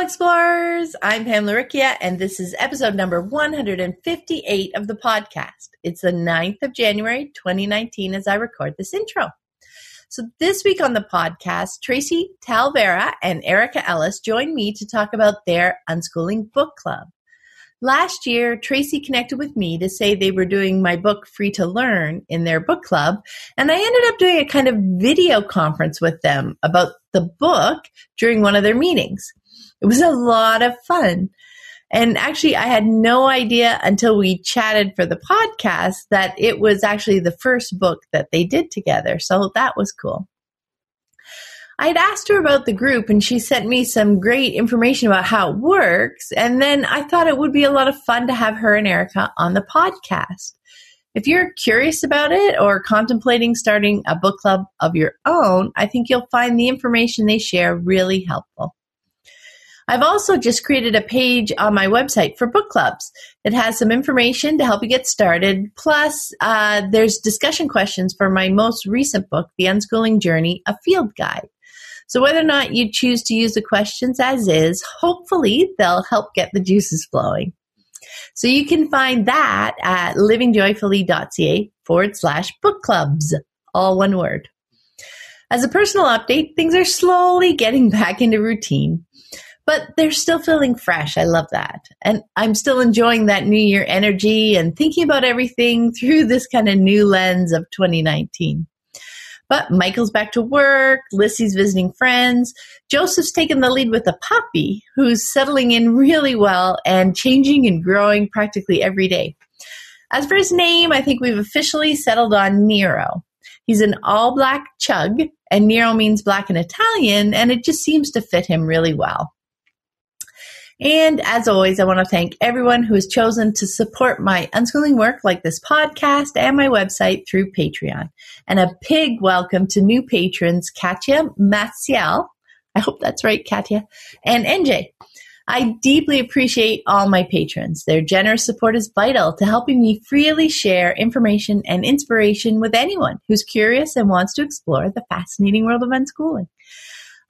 Explorers. I'm Pam Laricchia, and this is episode number 158 of the podcast. It's the 9th of January, 2019, as I record this intro. So, this week on the podcast, Tracy Talavera and Erica Ellis joined me to talk about their unschooling book club. Last year, Tracy connected with me to say they were doing my book Free to Learn in their book club, and I ended up doing a kind of video conference with them about the book during one of their meetings. It was a lot of fun. And actually, I had no idea until we chatted for the podcast that it was actually the first book that they did together. So that was cool. I had asked her about the group and she sent me some great information about how it works. And then I thought it would be a lot of fun to have her and Erica on the podcast. If you're curious about it or contemplating starting a book club of your own, I think you'll find the information they share really helpful. I've also just created a page on my website for book clubs. It has some information to help you get started. Plus, uh, there's discussion questions for my most recent book, The Unschooling Journey, a field guide. So whether or not you choose to use the questions as is, hopefully they'll help get the juices flowing. So you can find that at livingjoyfully.ca forward slash book clubs, all one word. As a personal update, things are slowly getting back into routine but they're still feeling fresh. I love that. And I'm still enjoying that new year energy and thinking about everything through this kind of new lens of 2019. But Michael's back to work, Lissy's visiting friends, Joseph's taken the lead with a puppy who's settling in really well and changing and growing practically every day. As for his name, I think we've officially settled on Nero. He's an all black chug, and Nero means black in Italian, and it just seems to fit him really well. And as always, I want to thank everyone who has chosen to support my unschooling work like this podcast and my website through Patreon. And a big welcome to new patrons, Katya Maciel. I hope that's right, Katya, and NJ. I deeply appreciate all my patrons. Their generous support is vital to helping me freely share information and inspiration with anyone who's curious and wants to explore the fascinating world of unschooling.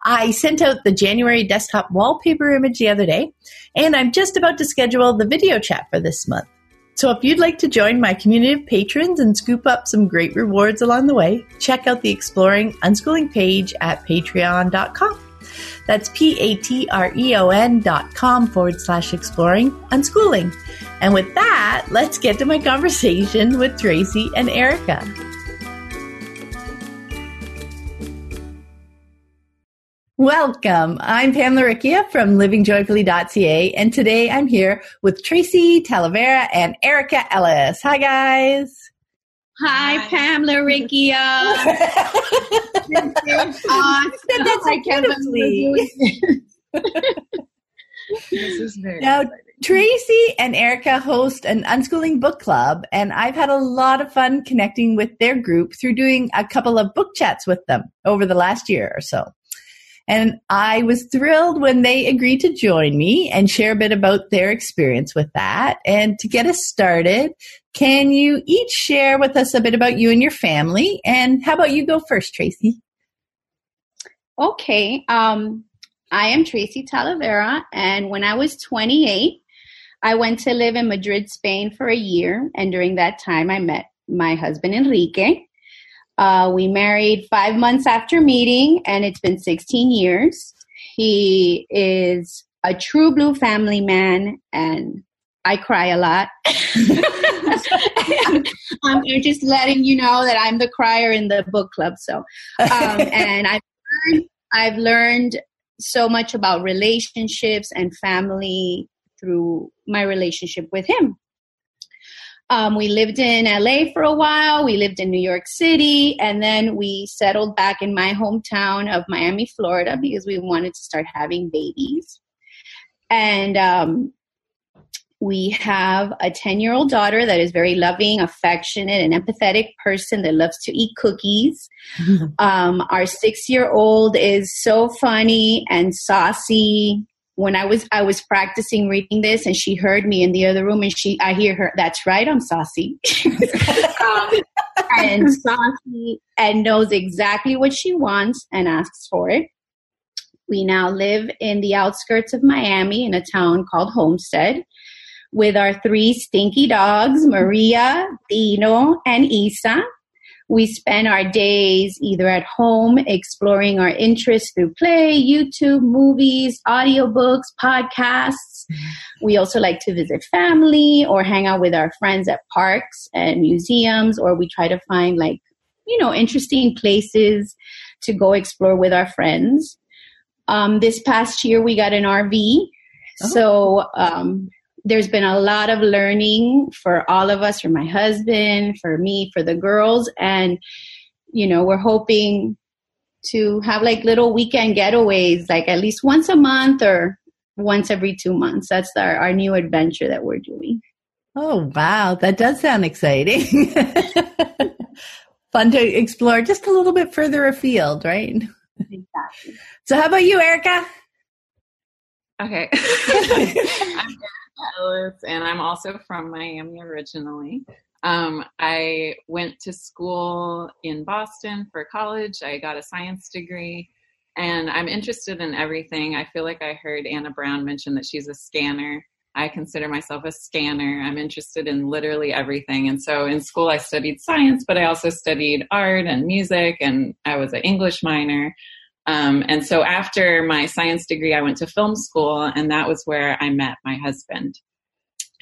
I sent out the January desktop wallpaper image the other day, and I'm just about to schedule the video chat for this month. So if you'd like to join my community of patrons and scoop up some great rewards along the way, check out the Exploring Unschooling page at patreon.com. That's P A T R E O N dot com forward slash exploring unschooling. And with that, let's get to my conversation with Tracy and Erica. Welcome. I'm Pam Laricchia from livingjoyfully.ca, and today I'm here with Tracy Talavera and Erica Ellis. Hi, guys. Hi, Hi. Pam Laricchia. awesome. That's I this is very now, exciting. Tracy and Erica host an unschooling book club, and I've had a lot of fun connecting with their group through doing a couple of book chats with them over the last year or so. And I was thrilled when they agreed to join me and share a bit about their experience with that. And to get us started, can you each share with us a bit about you and your family? And how about you go first, Tracy? Okay. Um, I am Tracy Talavera, and when I was 28, I went to live in Madrid, Spain for a year. And during that time, I met my husband, Enrique. Uh, we married five months after meeting, and it's been 16 years. He is a true blue family man, and I cry a lot. I'm just letting you know that I'm the crier in the book club. So, um, and I've learned, I've learned so much about relationships and family through my relationship with him. Um, we lived in LA for a while. We lived in New York City, and then we settled back in my hometown of Miami, Florida, because we wanted to start having babies. And um, we have a 10 year old daughter that is very loving, affectionate, and empathetic person that loves to eat cookies. um, our six year old is so funny and saucy. When I was I was practicing reading this, and she heard me in the other room, and she I hear her. That's right, I'm saucy, um, and saucy, and knows exactly what she wants and asks for it. We now live in the outskirts of Miami in a town called Homestead with our three stinky dogs, Maria, Dino, and Isa. We spend our days either at home exploring our interests through play, YouTube, movies, audiobooks, podcasts. We also like to visit family or hang out with our friends at parks and museums, or we try to find like, you know, interesting places to go explore with our friends. Um, this past year, we got an RV. Oh. So um, there's been a lot of learning for all of us, for my husband, for me, for the girls. And, you know, we're hoping to have like little weekend getaways, like at least once a month or once every two months. That's our, our new adventure that we're doing. Oh, wow. That does sound exciting. Fun to explore just a little bit further afield, right? Exactly. So, how about you, Erica? Okay. Ellis, and I'm also from Miami originally. Um, I went to school in Boston for college. I got a science degree, and I'm interested in everything. I feel like I heard Anna Brown mention that she's a scanner. I consider myself a scanner. I'm interested in literally everything. And so in school, I studied science, but I also studied art and music, and I was an English minor. Um, and so after my science degree, I went to film school, and that was where I met my husband.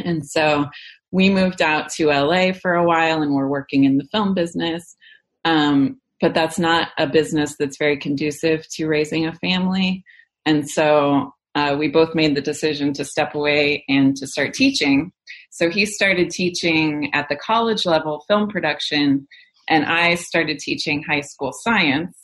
And so we moved out to LA for a while, and we're working in the film business. Um, but that's not a business that's very conducive to raising a family. And so uh, we both made the decision to step away and to start teaching. So he started teaching at the college level film production and I started teaching high school science,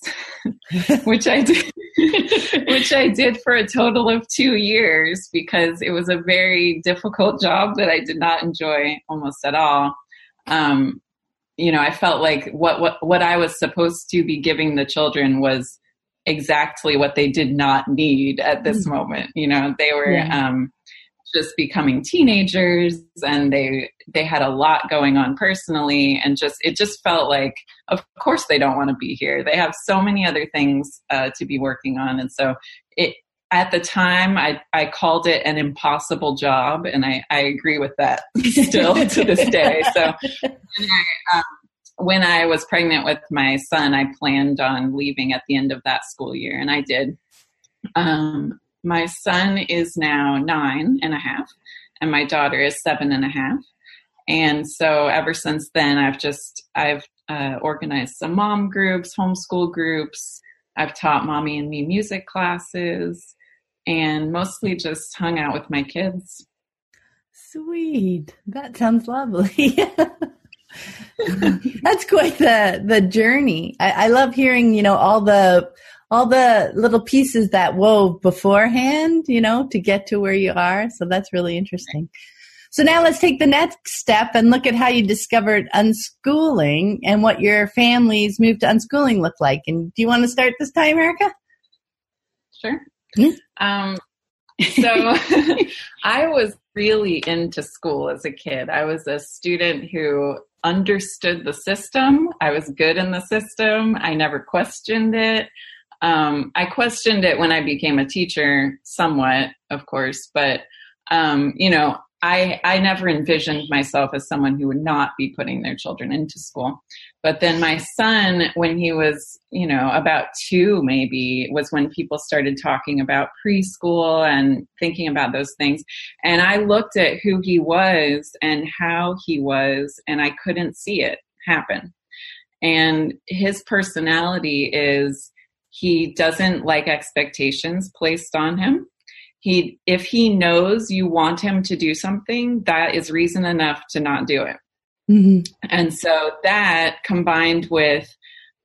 which I did, which I did for a total of two years because it was a very difficult job that I did not enjoy almost at all. Um, you know, I felt like what what what I was supposed to be giving the children was exactly what they did not need at this mm. moment. You know, they were. Yeah. Um, just becoming teenagers and they they had a lot going on personally and just it just felt like of course they don't want to be here. They have so many other things uh, to be working on. And so it at the time I, I called it an impossible job and I, I agree with that still to this day. So when I, um, when I was pregnant with my son I planned on leaving at the end of that school year and I did. Um, my son is now nine and a half, and my daughter is seven and a half. And so ever since then, I've just I've uh, organized some mom groups, homeschool groups. I've taught mommy and me music classes, and mostly just hung out with my kids. Sweet, that sounds lovely. That's quite the the journey. I, I love hearing you know all the all the little pieces that wove beforehand, you know, to get to where you are. So that's really interesting. So now let's take the next step and look at how you discovered unschooling and what your family's move to unschooling looked like. And do you want to start this time, Erica? Sure. Mm-hmm. Um, so I was really into school as a kid. I was a student who understood the system. I was good in the system. I never questioned it. Um, I questioned it when I became a teacher, somewhat, of course, but um, you know, I I never envisioned myself as someone who would not be putting their children into school. But then my son, when he was, you know, about two, maybe, was when people started talking about preschool and thinking about those things. And I looked at who he was and how he was, and I couldn't see it happen. And his personality is he doesn't like expectations placed on him. He, if he knows you want him to do something, that is reason enough to not do it. Mm-hmm. And so that combined with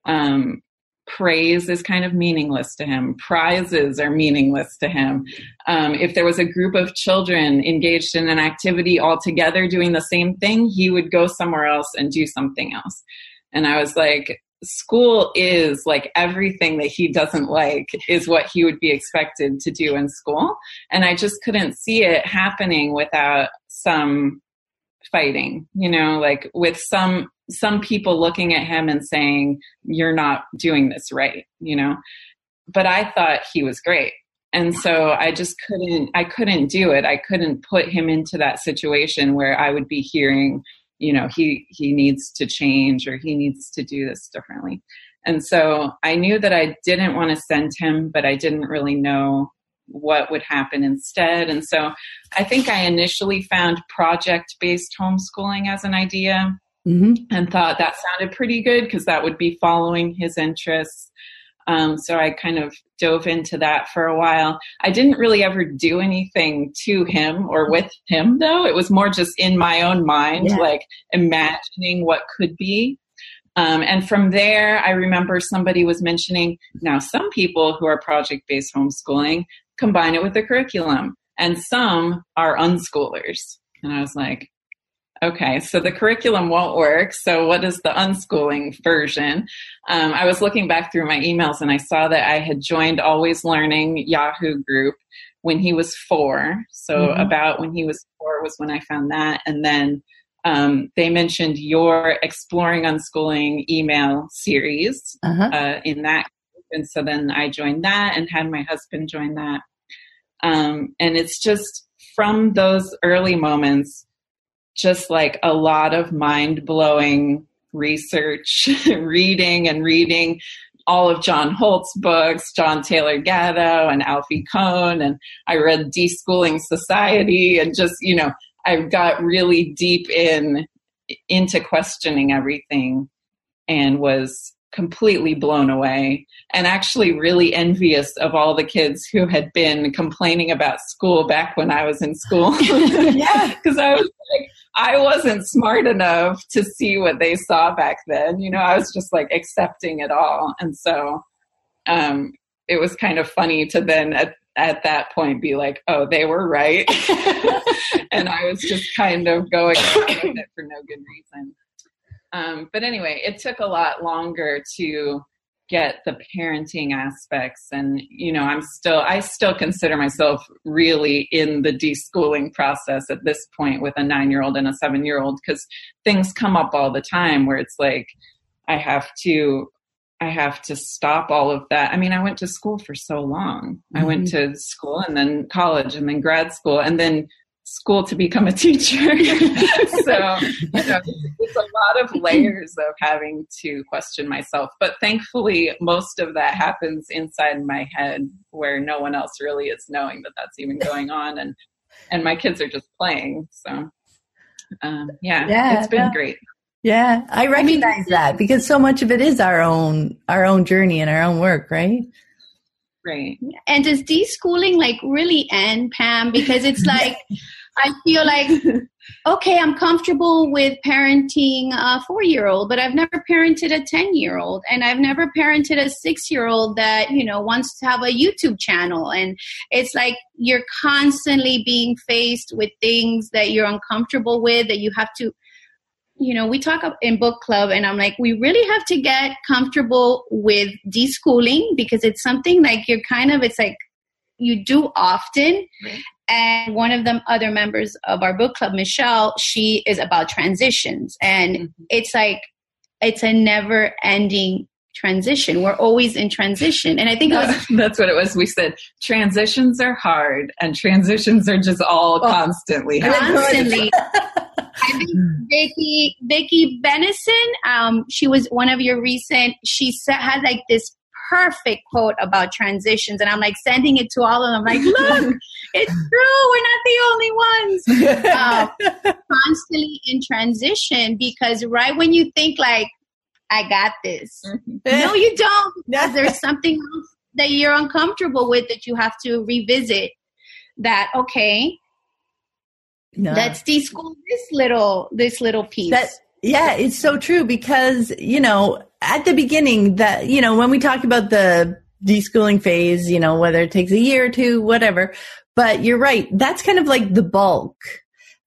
um, praise is kind of meaningless to him. Prizes are meaningless to him. Um, if there was a group of children engaged in an activity all together doing the same thing, he would go somewhere else and do something else. And I was like, school is like everything that he doesn't like is what he would be expected to do in school. And I just couldn't see it happening without some fighting, you know, like with some some people looking at him and saying, You're not doing this right, you know. But I thought he was great. And so I just couldn't I couldn't do it. I couldn't put him into that situation where I would be hearing, you know, he he needs to change or he needs to do this differently. And so I knew that I didn't want to send him, but I didn't really know what would happen instead. And so I think I initially found project based homeschooling as an idea mm-hmm. and thought that sounded pretty good because that would be following his interests. Um, so I kind of dove into that for a while. I didn't really ever do anything to him or with him, though. It was more just in my own mind, yeah. like imagining what could be. Um, and from there, I remember somebody was mentioning now some people who are project based homeschooling combine it with the curriculum, and some are unschoolers. And I was like, Okay, so the curriculum won't work. So, what is the unschooling version? Um, I was looking back through my emails and I saw that I had joined Always Learning Yahoo group when he was four. So, mm-hmm. about when he was four was when I found that. And then um, they mentioned your Exploring Unschooling email series uh-huh. uh, in that. And so then I joined that and had my husband join that. Um, and it's just from those early moments, just like a lot of mind blowing research, reading and reading all of John Holt's books, John Taylor Gatto and Alfie Kohn, and I read Deschooling Society and just, you know, I got really deep in into questioning everything and was completely blown away and actually really envious of all the kids who had been complaining about school back when I was in school. yeah. Because I was like, I wasn't smart enough to see what they saw back then. You know, I was just like accepting it all. And so um, it was kind of funny to then at, at that point be like, oh, they were right. and I was just kind of going with it for no good reason. Um, but anyway, it took a lot longer to get the parenting aspects and you know i'm still i still consider myself really in the deschooling process at this point with a nine year old and a seven year old because things come up all the time where it's like i have to i have to stop all of that i mean i went to school for so long mm-hmm. i went mm-hmm. to school and then college and then grad school and then school to become a teacher. so you know, it's a lot of layers of having to question myself. But thankfully, most of that happens inside my head, where no one else really is knowing that that's even going on, and and my kids are just playing. So um, yeah, yeah, it's been yeah. great. Yeah, I recognize I mean, that because so much of it is our own our own journey and our own work, right? Right. And does deschooling like really end, Pam? Because it's like I feel like, okay, I'm comfortable with parenting a four year old, but I've never parented a 10 year old. And I've never parented a six year old that, you know, wants to have a YouTube channel. And it's like you're constantly being faced with things that you're uncomfortable with, that you have to you know, we talk in book club, and I'm like, we really have to get comfortable with deschooling because it's something like you're kind of, it's like you do often. Right and one of them other members of our book club michelle she is about transitions. And mm-hmm. it's like it's a never ending transition. We're always in transition. And i think was, that's what it was. We said transitions are hard and transitions are just all oh, constantly constantly. I think Vicky Vicky Benison, um, she was one of your recent. She had like this perfect quote about transitions. And I'm like sending it to all of them. I'm like, look, it's true. We're not the only ones. Um, constantly in transition because right when you think like, I got this. Mm-hmm. no, you don't. There's something else that you're uncomfortable with that you have to revisit. That okay, no. let's deschool this little this little piece. That Yeah, it's so true because, you know, at the beginning that, you know, when we talk about the deschooling phase, you know, whether it takes a year or two, whatever, but you're right. That's kind of like the bulk.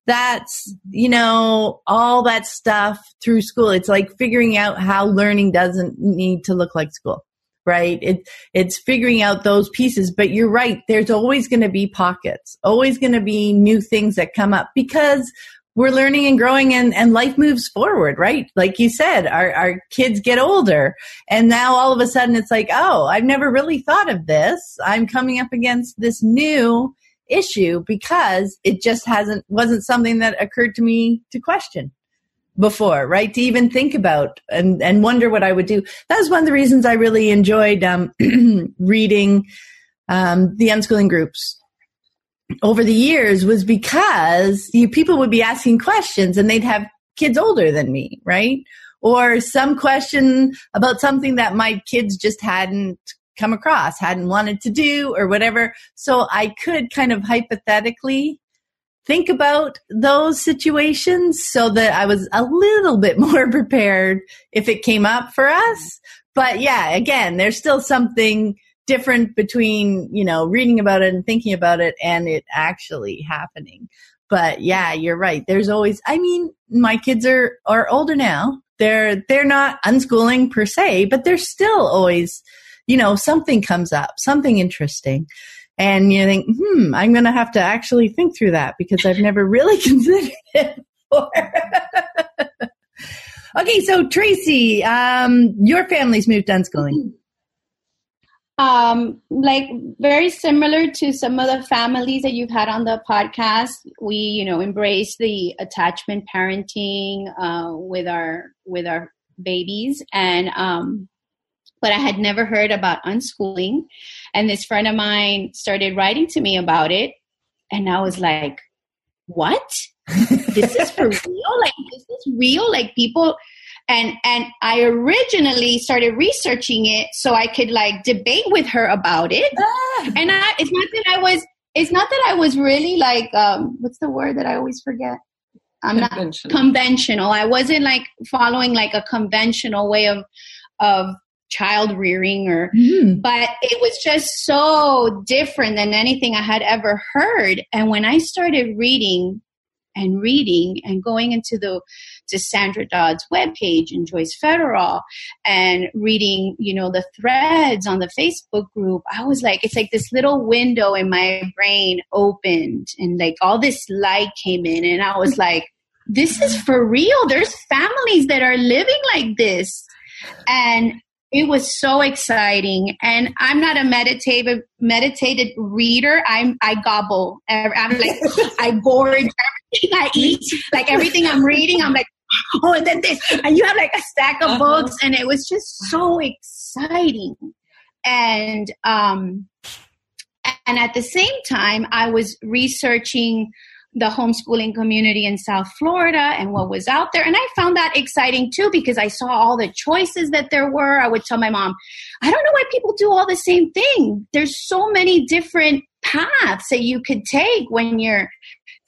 That's, you know, all that stuff through school. It's like figuring out how learning doesn't need to look like school right? It, it's figuring out those pieces, but you're right. There's always going to be pockets, always going to be new things that come up because we're learning and growing and, and life moves forward, right? Like you said, our, our kids get older and now all of a sudden it's like, oh, I've never really thought of this. I'm coming up against this new issue because it just hasn't, wasn't something that occurred to me to question before, right? To even think about and, and wonder what I would do. That was one of the reasons I really enjoyed um, reading um, the unschooling groups over the years was because you, people would be asking questions and they'd have kids older than me, right? Or some question about something that my kids just hadn't come across, hadn't wanted to do or whatever. So I could kind of hypothetically think about those situations so that I was a little bit more prepared if it came up for us. But yeah, again, there's still something different between, you know, reading about it and thinking about it and it actually happening. But yeah, you're right. There's always, I mean, my kids are, are older now. They're, they're not unschooling per se, but they're still always, you know, something comes up, something interesting and you think, hmm, I'm going to have to actually think through that because I've never really considered it before. okay, so Tracy, um, your family's moved unschooling. Um, like very similar to some of the families that you've had on the podcast, we, you know, embrace the attachment parenting uh, with our with our babies, and um, but I had never heard about unschooling. And this friend of mine started writing to me about it. And I was like, what? this is for real? Like, this is real? Like, people. And, and I originally started researching it so I could like debate with her about it. Ah. And I, it's not that I was, it's not that I was really like, um, what's the word that I always forget? I'm not conventional. I wasn't like following like a conventional way of of child rearing or mm. but it was just so different than anything I had ever heard and when I started reading and reading and going into the to Sandra Dodd's webpage and Joyce Fetteroll and reading, you know, the threads on the Facebook group, I was like, it's like this little window in my brain opened and like all this light came in and I was like, this is for real. There's families that are living like this. And it was so exciting. And i'm not a meditative meditated reader. I'm i gobble. I'm like i gorge everything i eat like everything i'm reading i'm like oh and then this and you have like a stack of uh-huh. books and it was just so exciting. And um and at the same time i was researching the homeschooling community in South Florida and what was out there. And I found that exciting too because I saw all the choices that there were. I would tell my mom, I don't know why people do all the same thing. There's so many different paths that you could take when you're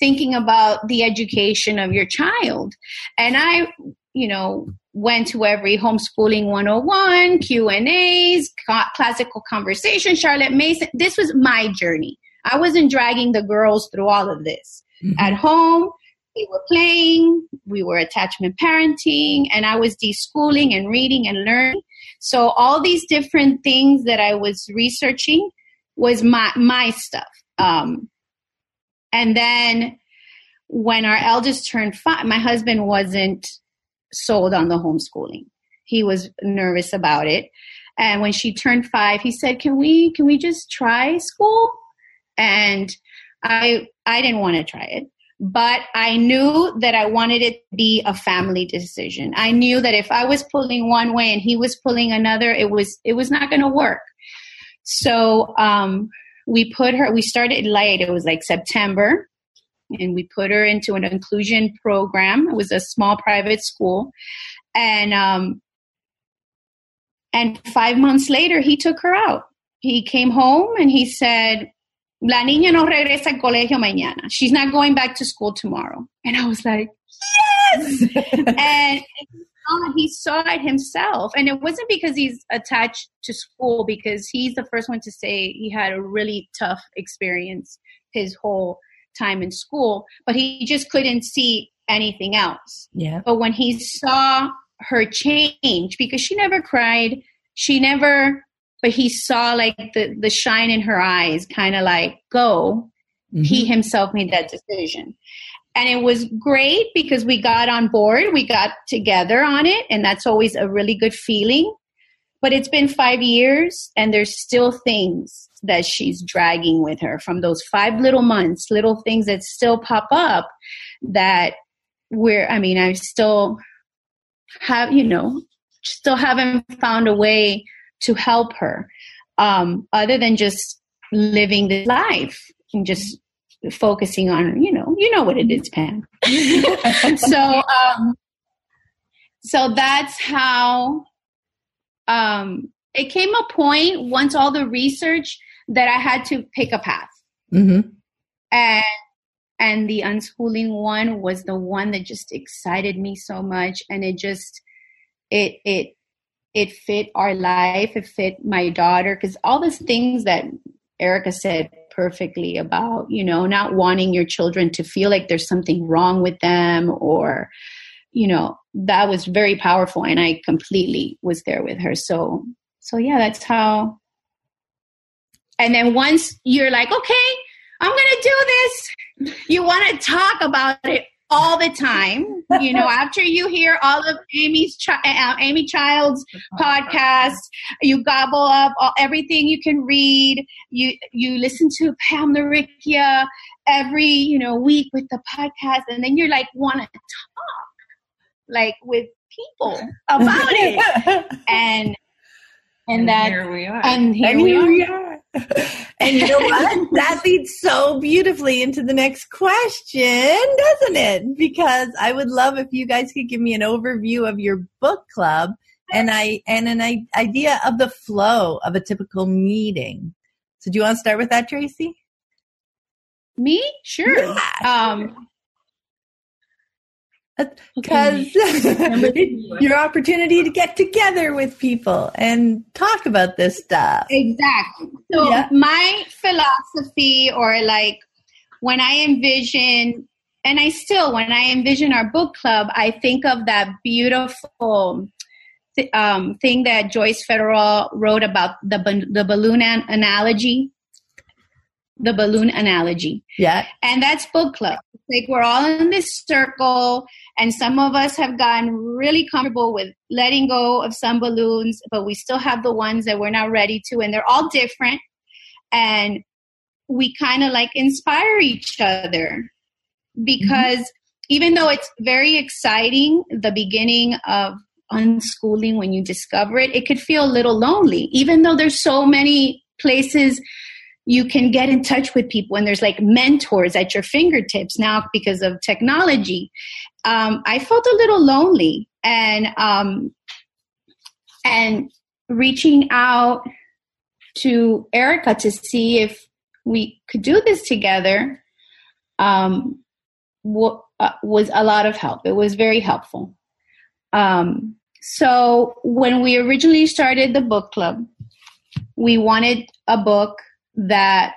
thinking about the education of your child. And I, you know, went to every homeschooling 101, Q&As, classical conversation, Charlotte Mason. This was my journey. I wasn't dragging the girls through all of this. Mm-hmm. At home, we were playing, we were attachment parenting, and I was deschooling and reading and learning. So all these different things that I was researching was my my stuff. Um, and then when our eldest turned five, my husband wasn't sold on the homeschooling. He was nervous about it. And when she turned five, he said, "Can we can we just try school?" And I I didn't want to try it, but I knew that I wanted it to be a family decision. I knew that if I was pulling one way and he was pulling another, it was it was not going to work. So um, we put her. We started late. It was like September, and we put her into an inclusion program. It was a small private school, and um, and five months later, he took her out. He came home and he said, La niña no regresa al colegio mañana. She's not going back to school tomorrow. And I was like, yes and he saw it himself and it wasn't because he's attached to school because he's the first one to say he had a really tough experience his whole time in school but he just couldn't see anything else Yeah. but when he saw her change because she never cried she never but he saw like the the shine in her eyes kind of like go. He Mhm. himself made that decision. And it was great because we got on board we got together on it and that's always a really good feeling. But it's been five years and there's still things that she's dragging with her. From those five little months little things that still pop up that we're i mean i still have you know still haven't found a way to help her um, other than just living the life and just focusing on you know you know what it is pam. So um so that's how um it came a point once all the research that i had to pick a path. Mhm. and and the unschooling one was the one that just excited me so much. And it just it it it fit our life it fit my daughter because all those things that erica said perfectly about you know not wanting your children to feel like there's something wrong with them or you know that was very powerful and i completely was there with her. So so yeah that's how. And then once you're like okay i'm gonna do this you want to talk about it all the time. You know after you hear all of amy's uh, amy Childs podcast, you gobble up all, everything you can read. You you listen to pam Laricchia every you know week with the podcast and then you're like want to talk like with people about it. And and that here we are. and here and we here are we are. And you know what? that leads so beautifully into the next question, doesn't it? Because I would love if you guys could give me an overview of your book club and I and an i- idea of the flow of a typical meeting. So do you want to start with that, Tracy? me sure Yeah, um because your opportunity to get together with people and talk about this stuff. Exactly. So Yeah. my philosophy or like when I envision and I still when I envision our book club, I think of that beautiful th- um, thing that Joyce Fetteroll wrote about the ba- the balloon an- analogy. The balloon analogy. Yeah. And that's book club. Like we're all in this circle, and some of us have gotten really comfortable with letting go of some balloons, but we still have the ones that we're not ready to, and they're all different. And we kind of like inspire each other because even though it's very exciting, the beginning of unschooling when you discover it, it could feel a little lonely, even though there's so many places you can get in touch with people and there's like mentors at your fingertips now because of technology um, i felt a little lonely and um, and reaching out to erica to see if we could do this together um, w- uh, was a lot of help. It was very helpful. Um, so when we originally started the book club we wanted a book that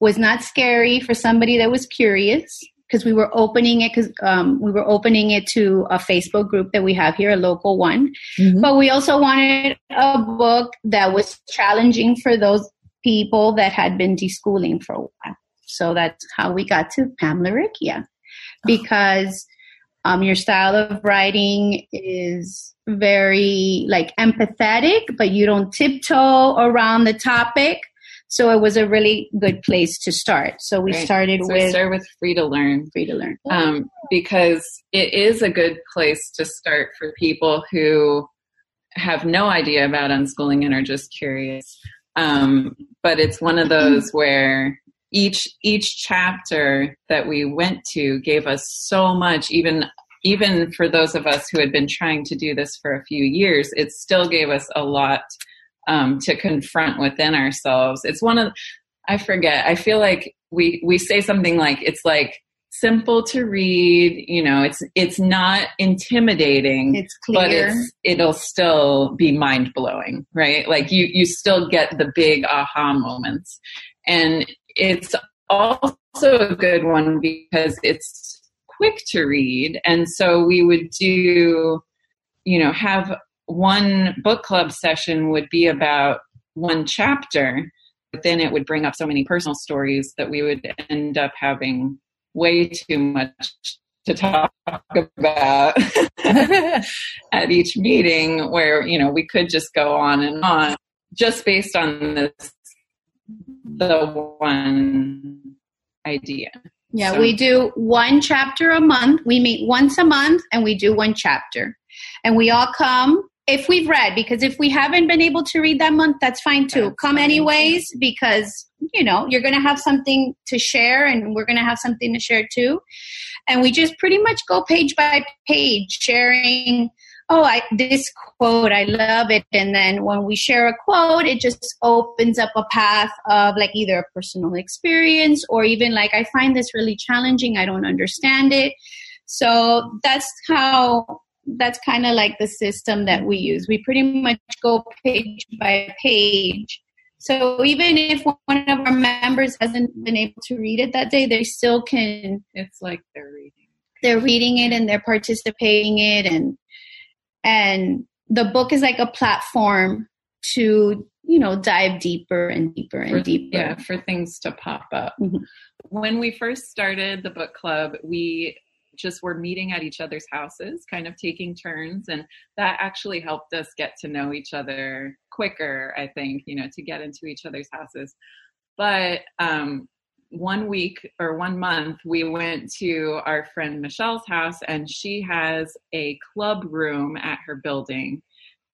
was not scary for somebody that was curious because we were opening it because um, we were opening it to a Facebook group that we have here, a local one. Mhm. But we also wanted a book that was challenging for those people that had been deschooling for a while. So that's how we got to Pam Laricchia because um, your style of writing is very like empathetic, but you don't tiptoe around the topic. So it was a really good place to start. So we Right. started So we with start with free to learn free to learn. um, because it is a good place to start for people who have no idea about unschooling and are just curious. Um, but it's one of those where each each chapter that we went to gave us so much, even even for those of us who had been trying to do this for a few years, it still gave us a lot um, to confront within ourselves. It's one of I forget. I feel like we we say something like it's like simple to read. You know, it's it's not intimidating. It's clear. But it's, it'll still be mind blowing, right? Like you you still get the big aha moments, and it's also a good one because it's quick to read, and so we would do, you know, have one book club session would be about one chapter but then it would bring up so many personal stories that we would end up having way too much to talk about at each meeting where you know we could just go on and on just based on this the one idea. Yeah So- we do one chapter a month. We meet once a month and we do one chapter. And we all come if we've read because if we haven't been able to read that month that's fine too. That's come fine, anyways because you know you're gonna have something to share and we're gonna have something to share too. And we just pretty much go page by page sharing oh i this quote i love it. And then when we share a quote it just opens up a path of like either a personal experience or even like i find this really challenging i don't understand it. So that's how that's kind of like the system that we use. We pretty much go page by page. So even if one of our members hasn't been able to read it that day they still can it's like they're reading. They're reading it and they're participating it. And and the book is like a platform to you know dive deeper and deeper and for, deeper. yeah for things to pop up. Mhm. when we first started the book club we just were meeting at each other's houses kind of taking turns and that actually helped us get to know each other quicker i think you know to get into each other's houses. But um one week or one month we went to our friend michelle's house and she has a club room at her building.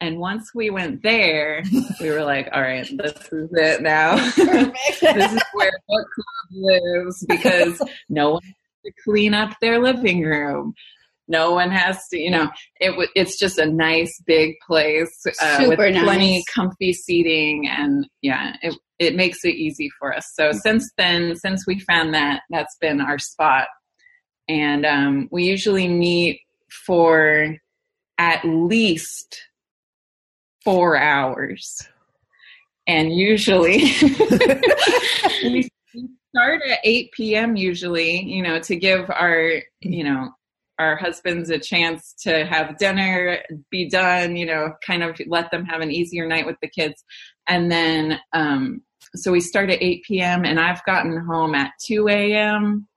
And once we went there we were like all right this is it now. This is where book club lives because no one to clean up their living room. No one has to, you know, it. w- It's just a nice big place uh, with Super plenty comfy seating, and yeah, it it makes it easy for us. So since then, since we found that, that's been our spot, and um, we usually meet for at least four hours, and usually we start at 8 p.m. usually, you know, to give our, you know, our husbands a chance to have dinner, be done, you know, kind of let them have an easier night with the kids. And then, um, so we start at 8 p.m. and I've gotten home at 2 a.m.,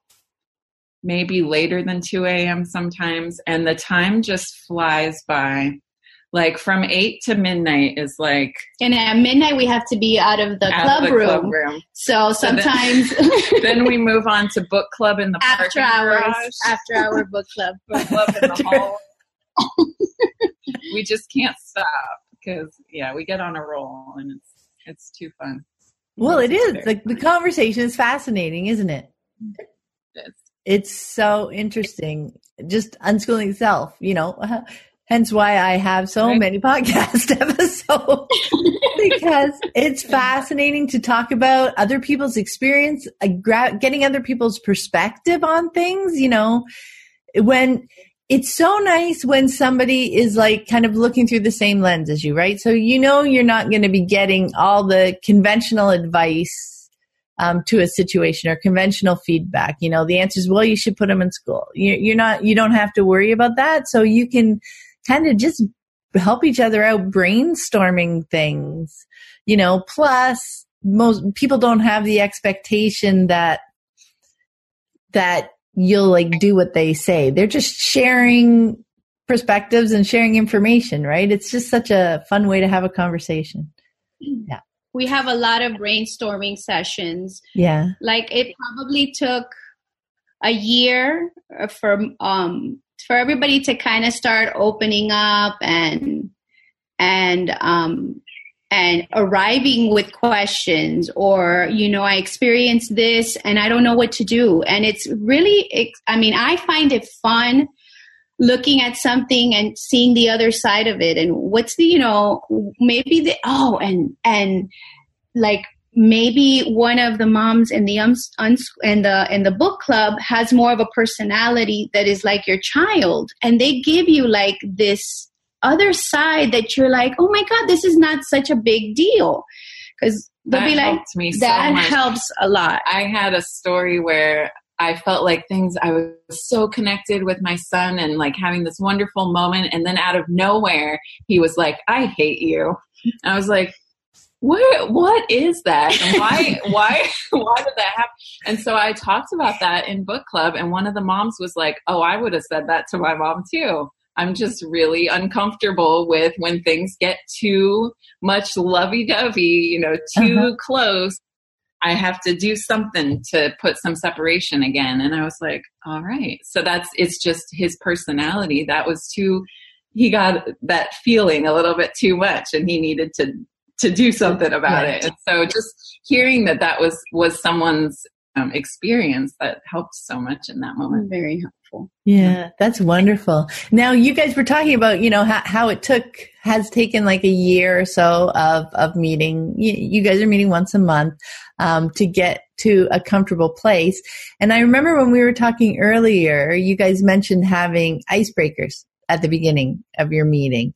maybe later than 2 a.m. sometimes. And the time just flies by. Like from 8 to midnight is like and at midnight we have to be out of the, out club, of the room. club room. so So then- sometimes then we move on to book club in the after hours garage, after our book club book club in the hall. we just can't stop because yeah, we get on a roll and it's it's too fun. well, it It's is. very Like the conversation is fascinating, isn't it? It's- It's so interesting. Just unschooling itself, you know. Hence why I have so Right. many podcast episodes because it's fascinating to talk about other people's experience, uh, getting other people's perspective on things. You know, when it's so nice when somebody is like kind of looking through the same lens as you, right? So you know you're not going to be getting all the conventional advice um, to a situation or conventional feedback. You know, the answer is, well, you should put them in school. You, you're not, you don't have to worry about that. So you can kind of just help each other out brainstorming things, you know, plus most people don't have the expectation that, that you'll like do what they say. They're just sharing perspectives and sharing information, right? It's just such a fun way to have a conversation. Yeah. We have a lot of brainstorming sessions Yeah. like it probably took a year for um for everybody to kind of start opening up and and um and arriving with questions or you know i experienced this and i don't know what to do. And it's really i mean i find it fun looking at something and seeing the other side of it and what's the you know maybe the oh and and like maybe one of the moms in the um, in the in the book club has more of a personality that is like your child and they give you like this other side that you're like oh my god this is not such a big deal because they'll That be like me that much. helps a lot I had a story where I felt like things I was so connected with my son and like having this wonderful moment and then out of nowhere he was like I hate you. And I was like what what is that? And why why why did that happen? And so I talked about that in book club and one of the moms was like, "Oh, I would have said that to my mom too." I'm just really uncomfortable with when things get too much lovey-dovey, you know, too Uh-huh. close. I have to do something to put some separation again. And I was like, all right. So that's, it's just his personality. That was too, he got that feeling a little bit too much and he needed to, to do something about Right. it. And so just hearing that that was, was someone's um, experience that helped so much in that moment. very helpful Yeah, that's wonderful. Now, you guys were talking about, you know, how, how it took, has taken like a year or so of, of meeting. You, you guys are meeting once a month um, to get to a comfortable place. And I remember when we were talking earlier, you guys mentioned having icebreakers at the beginning of your meeting.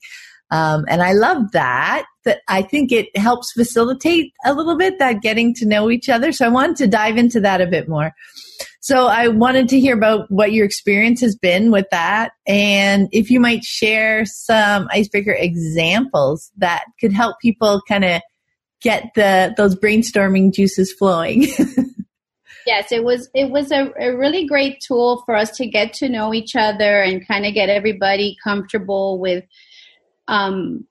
Um, and I love that. I think it helps facilitate a little bit that getting to know each other. So I wanted to dive into that a bit more. So I wanted to hear about what your experience has been with that, and if you might share some icebreaker examples that could help people kind of get the those brainstorming juices flowing. yes it was it was a, a really great tool for us to get to know each other and kind of get everybody comfortable with um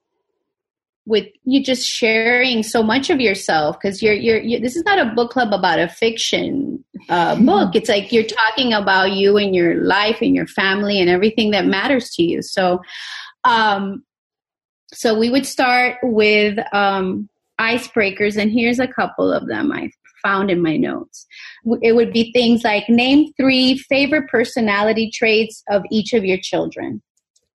with you just sharing so much of yourself because you're, you're you this is not a book club about a fiction uh, book. It's like you're talking about you and your life and your family and everything that matters to you. So um so we would start with um icebreakers and here's a couple of them i found in my notes. It would be things like name three favorite personality traits of each of your children.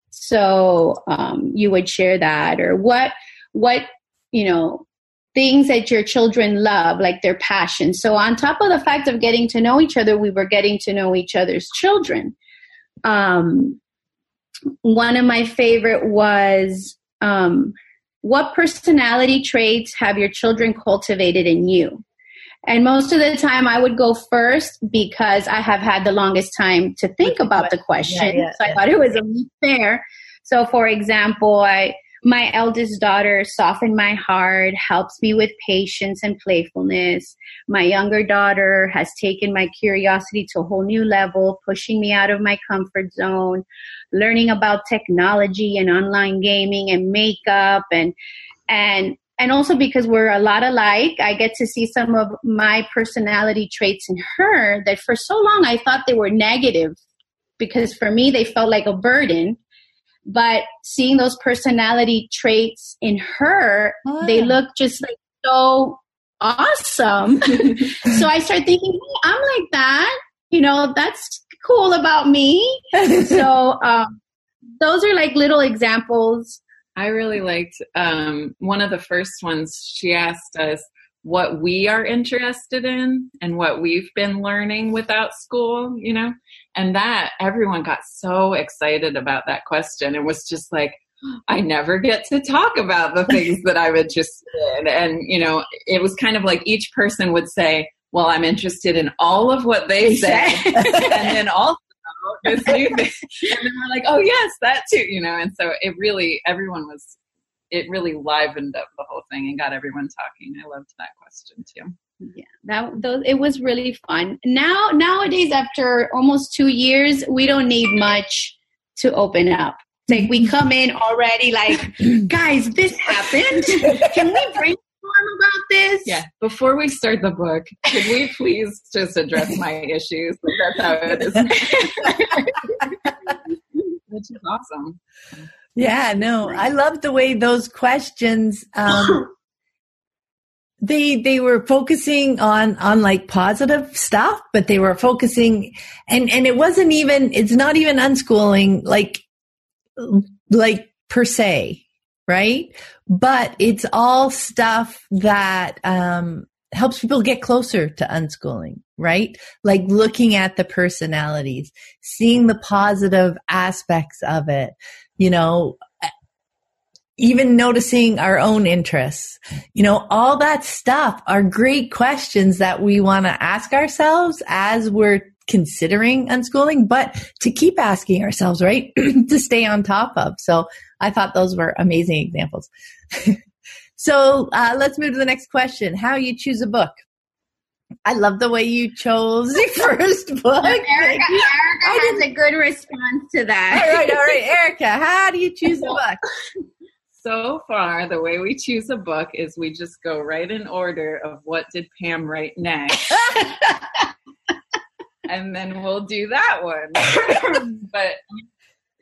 So um, you would share that or what what you know things that your children love like their passion. So on top of the fact of getting to know each other we were getting to know each other's children. Um, one of my favorite was um, what personality traits have your children cultivated in you? And most of the time i would go first because i have had the longest time to think about the question. Yeah, yeah, so i yeah. thought it was only fair so for example i my eldest daughter softened my heart helps me with patience and playfulness. My younger daughter has taken my curiosity to a whole new level pushing me out of my comfort zone learning about technology and online gaming and makeup and and and also because we're a lot alike i get to see some of my personality traits in her that for so long i thought they were negative because for me they felt like a burden but seeing those personality traits in her they look just like so awesome. So i started thinking hey, i'm like that you know that's cool about me. So um, those are like little examples. I really liked um, one of the first ones. She asked us what we are interested in and what we've been learning without school, you know, and that everyone got so excited about that question. It was just like, I never get to talk about the things that I'm interested in. And, you know, it was kind of like each person would say, Well, I'm interested in all of what they say. and then also this new thing. And then we're like, oh yes, that too, you know. And so it really, everyone was, it really livened up the whole thing and got everyone talking. I loved that question too. yeah that those it was really fun now nowadays after almost two years we don't need much to open up like we come in already like guys this happened can we brainstorm about this Yeah. Before we start the book, could we please just address my issues? That's how it is. Which is awesome. Yeah, no, I love the way those questions um they they were focusing on on like positive stuff, but they were focusing and and it wasn't even it's not even unschooling like like per se, right? But it's all stuff that um helps people get closer to unschooling, right? Like looking at the personalities, seeing the positive aspects of it, you know, even noticing our own interests, you know, all that stuff are great questions that we want to ask ourselves as we're considering unschooling, but to keep asking ourselves, right? to stay on top of. So I thought those were amazing examples. so uh, let's move to the next question. How you choose a book? I love the way you chose the first book. Erica, Erica has a good response to that. All right, all right, Erica, how do you choose a book? So far, the way we choose a book is we just go right in order of what did Pam write next. and then we'll do that one. but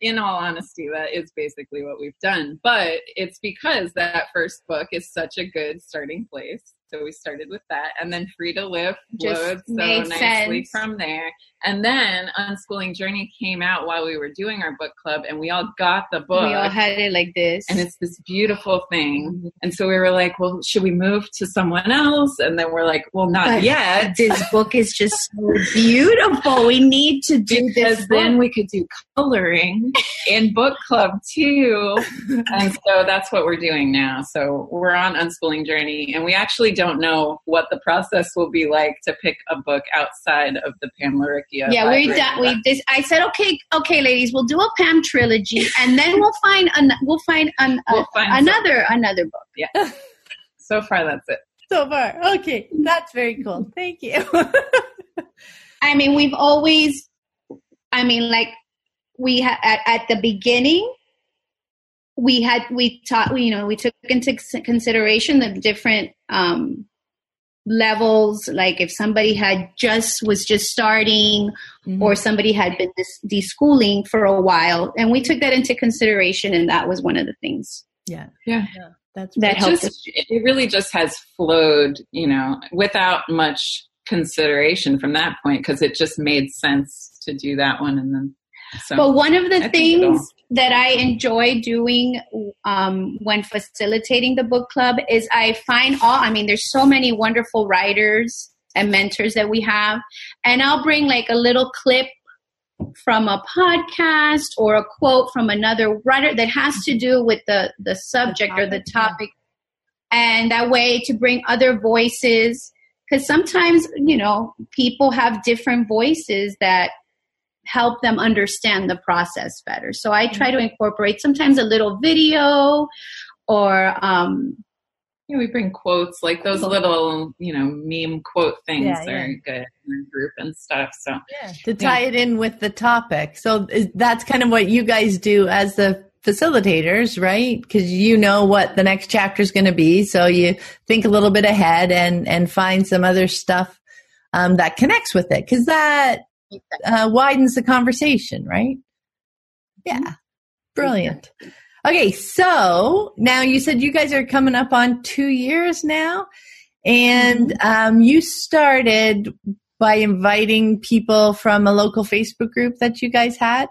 in all honesty, that is basically what we've done. But it's because that first book is such a good starting place. So we started with that. And then Free to Live flowed so nicely sense. from there. And then Unschooling Journey came out while we were doing our book club, and we all got the book. We all had it like this. And it's this beautiful thing. Mm-hmm. And so we were like, well, should we move to someone else? And then we're like, well, not but yet. This book is just so beautiful. We need to do because this. then we could do coloring in book club too. and so that's what we're doing now. So we're on Unschooling Journey, and we actually don't know what the process will be like to pick a book outside of the Pam Rick yeah, we done. We this. I said, okay, okay, ladies, we'll do a Pam trilogy, and then we'll find an, we'll find, an, uh, we'll find another some. another book. Yeah. so far, that's it. So far, okay, that's very cool. Thank you. I mean, we've always, I mean, like we had at, at the beginning, we had we taught, you know, we took into consideration the different um, levels like if somebody had just was just starting mm-hmm. or somebody had been deschooling for a while and we took that into consideration and that was one of the things. Yeah. Yeah, yeah. that's that helped just, it really just has flowed you know without much consideration from that point because it just made sense to do that one and then so but one of the I things that I enjoy doing um, when facilitating the book club is I find all, I mean, there's so many wonderful writers and mentors that we have, and I'll bring like a little clip from a podcast or a quote from another writer that has to do with the, the subject the topic, or the topic. And that way to bring other voices, because sometimes, you know, people have different voices that help them understand the process better. So I try to mm-hmm. incorporate sometimes a little video or um, yeah, we bring quotes like those little, you know, meme quote things yeah, yeah. are good in group and stuff. So yeah, to tie yeah. it in with the topic. So that's kind of what you guys do as the facilitators, right? Because you know what the next chapter is going to be, so you think a little bit ahead and and find some other stuff um, that connects with it. Because that uh, widens the conversation, right? Yeah. Mm-hmm. Brilliant. Okay, so now you said you guys are coming up on two years now, and mm-hmm. um, you started by inviting people from a local Facebook group that you guys had.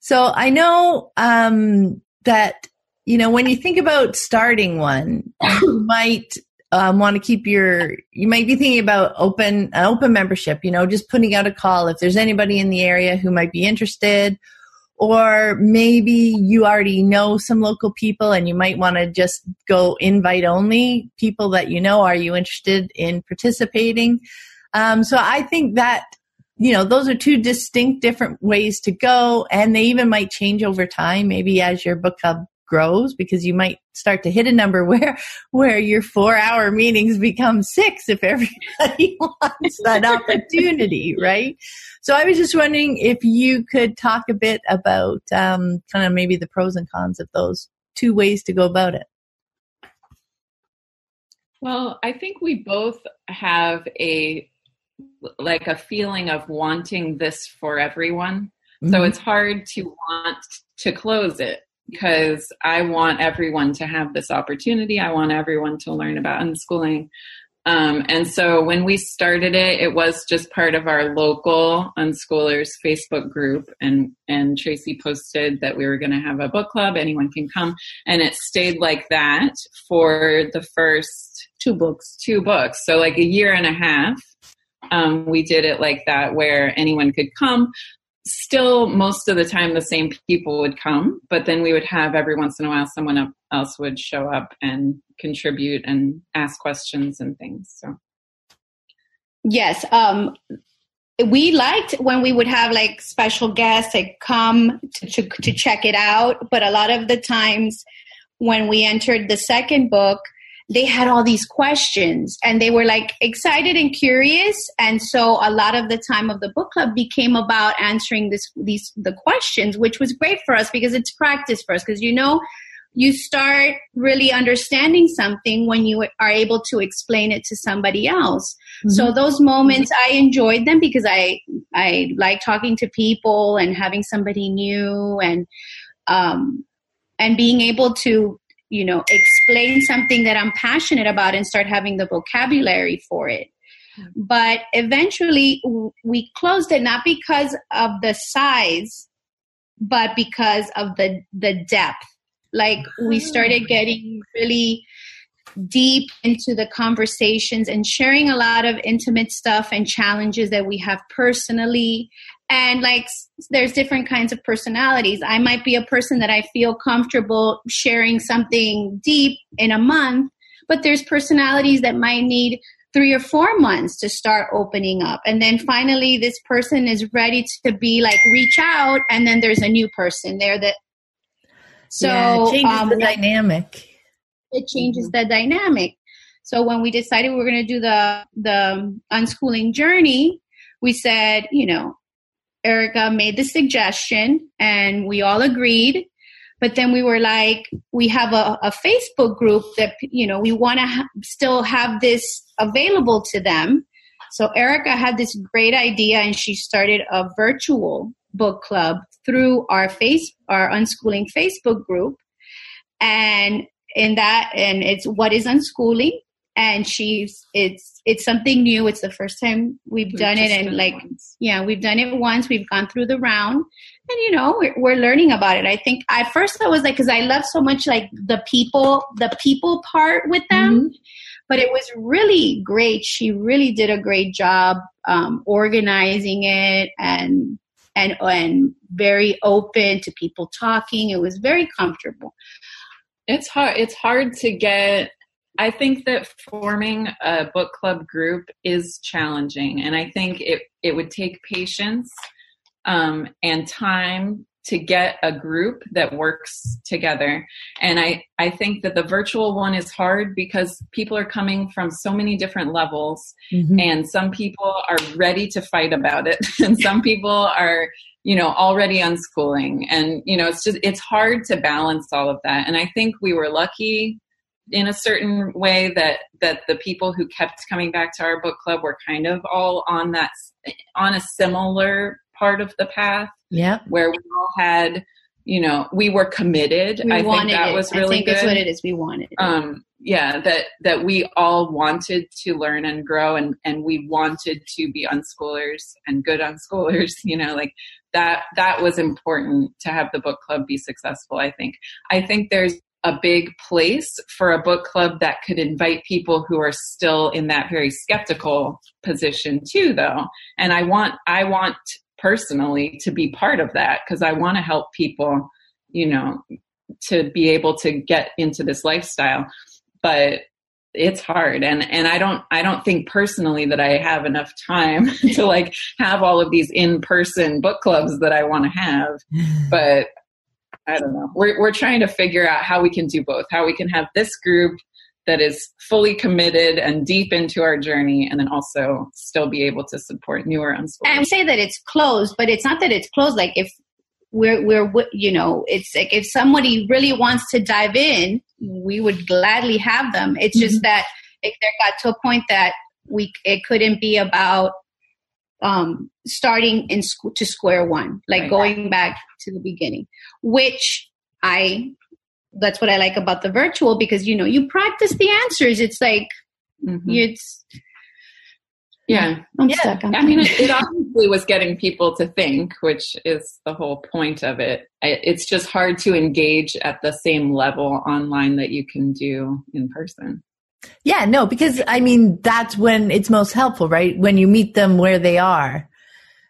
So I know um, that you know when you think about starting one, you might um, want to keep your you might be thinking about open an open membership you know just putting out a call if there's anybody in the area who might be interested. Or maybe you already know some local people and you might want to just go invite only people that you know. Are you interested in participating? Um, so i think that you know those are two distinct different ways to go and they even might change over time. Maybe as your book club grows because you might start to hit a number where where your four hour meetings become six if everybody wants that opportunity right? So i was just wondering if you could talk a bit about um, kind of maybe the pros and cons of those two ways to go about it. Well i think we both have a like a feeling of wanting this for everyone. Mm-hmm. so it's hard to want to close it because I want everyone to have this opportunity. I want everyone to learn about unschooling. Um, and so when we started it, it was just part of our local unschoolers Facebook group, and and Tracy posted that we were going to have a book club. Anyone can come, and it stayed like that for the first two books. Two books. So like a year and a half. Um, we did it like that where anyone could come. Still, most of the time, the same people would come, but then we would have every once in a while someone else would show up and contribute and ask questions and things. So, yes, um, we liked when we would have like special guests like come to, to, to check it out, but a lot of the times when we entered the second book, they had all these questions and they were like excited and curious. And so a lot of the time of the book club became about answering this these the questions which was great for us because it's practice for us. Because you know you start really understanding something when you are able to explain it to somebody else. Mm-hmm. so those moments i enjoyed them because i i like talking to people and having somebody new and um and being able to you know explain something that i'm passionate about and start having the vocabulary for it. But eventually we closed it not because of the size but because of the the depth. Like we started ah. getting really deep into the conversations and sharing a lot of intimate stuff and challenges that we have personally and like there's different kinds of personalities. I might be a person that i feel comfortable sharing something deep in a month but there's personalities that might need three or four months to start opening up. And then finally this person is ready to be like reach out and then there's a new person there that so yeah, it changes um, the dynamic. It changes mm-hmm. the dynamic. So when we decided we were going to do the the unschooling journey we said you know Erica made the suggestion and we all agreed. But then we were like, we have a, a Facebook group that, you know, we want to ha- still have this available to them. So Erica had this great idea and she started a virtual book club through our face, our unschooling Facebook group. And in that, and it's what is unschooling and she's it's it's something new. It's the first time we've, we've done it and like once. yeah we've done it once. We've gone through the round and you know we're, we're learning about it. I think at first i was like because i love so much like the people the people part with them mm-hmm. but it was really great. She really did a great job um, organizing it and and and very open to people talking. It was very comfortable. It's hard it's hard to get I think that forming a book club group is challenging, and I think it it would take patience um, and time to get a group that works together. And I I think that the virtual one is hard because people are coming from so many different levels, mm-hmm. and some people are ready to fight about it, and some people are you know already unschooling and you know it's just it's hard to balance all of that and i think we were lucky in a certain way that that the people who kept coming back to our book club were kind of all on that on a similar part of the path. Yeah where we all had you know we were committed. We i think that it. was really I think good that's what it is. We wanted um yeah that that we all wanted to learn and grow and and we wanted to be unschoolers and good unschoolers you know like that that was important to have the book club be successful i think. I think there's a big place for a book club that could invite people who are still in that very skeptical position too though. And i want i want personally to be part of that because i want to help people you know to be able to get into this lifestyle. But it's hard. And and i don't i don't think personally that i have enough time to like have all of these in-person book clubs that i want to have. But I don't know. We're we're trying to figure out how we can do both. How we can have this group that is fully committed and deep into our journey, and then also still be able to support newer unschoolers. And I say that it's closed, but it's not that it's closed. Like if we're we're you know, it's like if somebody really wants to dive in, we would gladly have them. It's mm-hmm. just that it, there got to a point that we it couldn't be about um, starting in school to square one, like right. going back to the beginning, which I that's what I like about the virtual because you know you practice the answers. It's like mm-hmm. it's yeah. I'm yeah. stuck. I mean, it, it, obviously was getting people to think, which is the whole point of it. It's just hard to engage at the same level online that you can do in person. Yeah, no, because I mean, that's when it's most helpful, right? When you meet them where they are.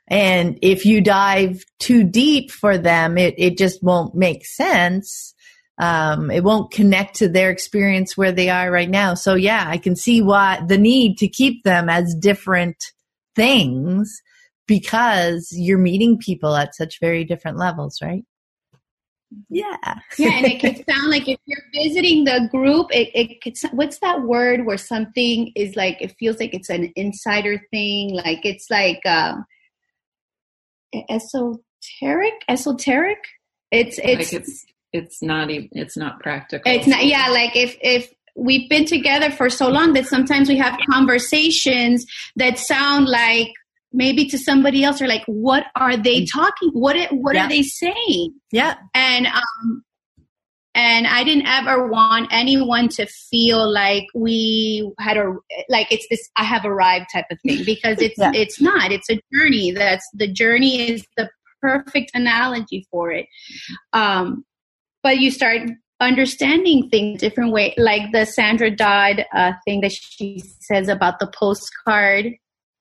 And if you dive too deep for them, it, it just won't make sense. Um, it won't connect to their experience where they are right now. So yeah, I can see why the need to keep them as different things because you're meeting people at such very different levels, right? Yeah. yeah, and it could sound like if you're visiting the group, it, it could, what's that word where something is like, it feels like it's an insider thing. Like it's like, um, esoteric, esoteric. It's, it's, like it's, it's not even, it's not practical. It's not, yeah. Like if, if, we've been together for so long that sometimes we have conversations that sound like maybe to somebody else or like what are they mm. talking what it, what yeah. are they saying yeah and um and i didn't ever want anyone to feel like we had a like it's this i have arrived type of thing because it's yeah. it's not it's a journey that's the journey is the perfect analogy for it um but you start understanding things different way like the sandra dodd uh, thing that she says about the postcard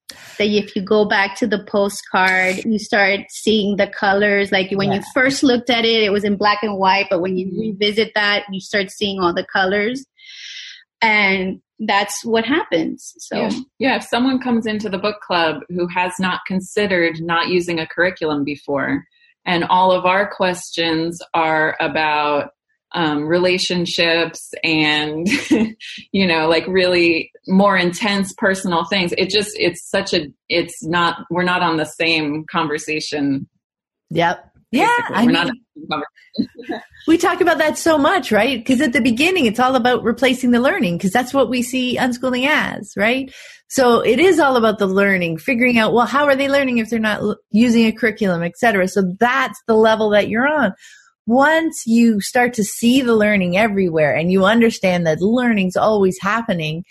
that if you go back to the postcard, you start seeing the colors. Like when yeah. you first looked at it, it was in black and white, but when you mm-hmm. revisit that, you start seeing all the colors. And that's what happens. So, yeah. yeah, if someone comes into the book club who has not considered not using a curriculum before, and all of our questions are about um, relationships and you know like really more intense personal things. It just it's such a it's not we're not on the same conversation. Yep. yeah I mean, we talk about that so much right? Because at the beginning it's all about replacing the learning because that's what we see unschooling as right? So it is all about the learning figuring out well how are they learning if they're not l- using a curriculum etc so that's the level that you're on. Once you start to see the learning everywhere and you understand that learning's always happening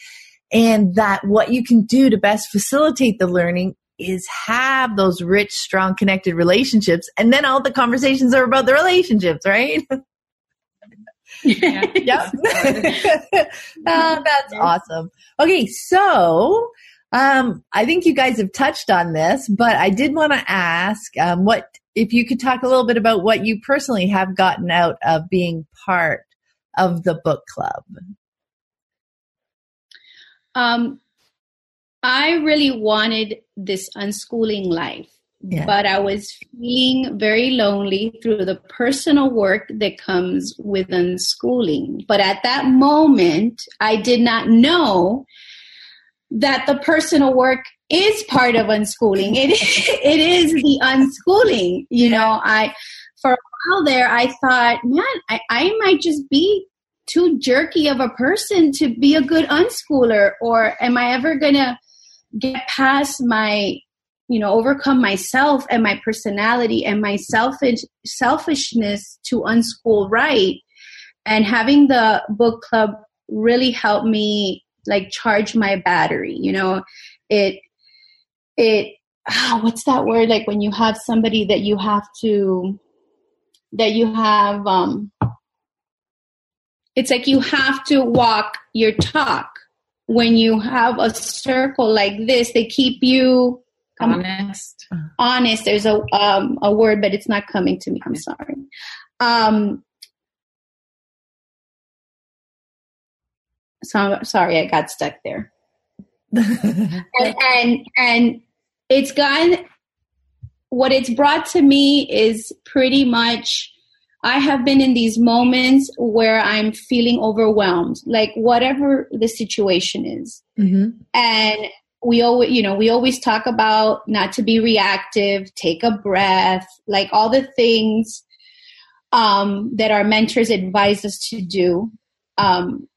and that what you can do to best facilitate the learning is have those rich, strong, connected relationships. And then all the conversations are about the relationships, right? yeah. yep. oh, that's awesome. Okay, so um, I think you guys have touched on this, but I did want to ask um, what if you could talk a little bit about what you personally have gotten out of being part of the book club. Um, I really wanted this unschooling life, yeah. but I was feeling very lonely through the personal work that comes with unschooling. But at that moment, I did not know that the personal work is part of unschooling. It it is the unschooling. You know, I for a while there I thought, man, I, I might just be too jerky of a person to be a good unschooler, or am I ever gonna get past my you know overcome myself and my personality and my selfish selfishness to unschool right? And having the book club really helped me like charge my battery you know? It it ah, what's that word? Like when you have somebody that you have to that you have um it's like you have to walk your talk. When you have a circle like this they keep you honest. honest. There's a um a word but it's not coming to me. I'm sorry. Um so sorry i got stuck there. And, and and it's gone what it's brought to me is pretty much I have been in these moments where I'm feeling overwhelmed, like whatever the situation is. Mm-hmm. And we always, you know, we always talk about not to be reactive, take a breath, like all the things um, that our mentors advise us to do. Um,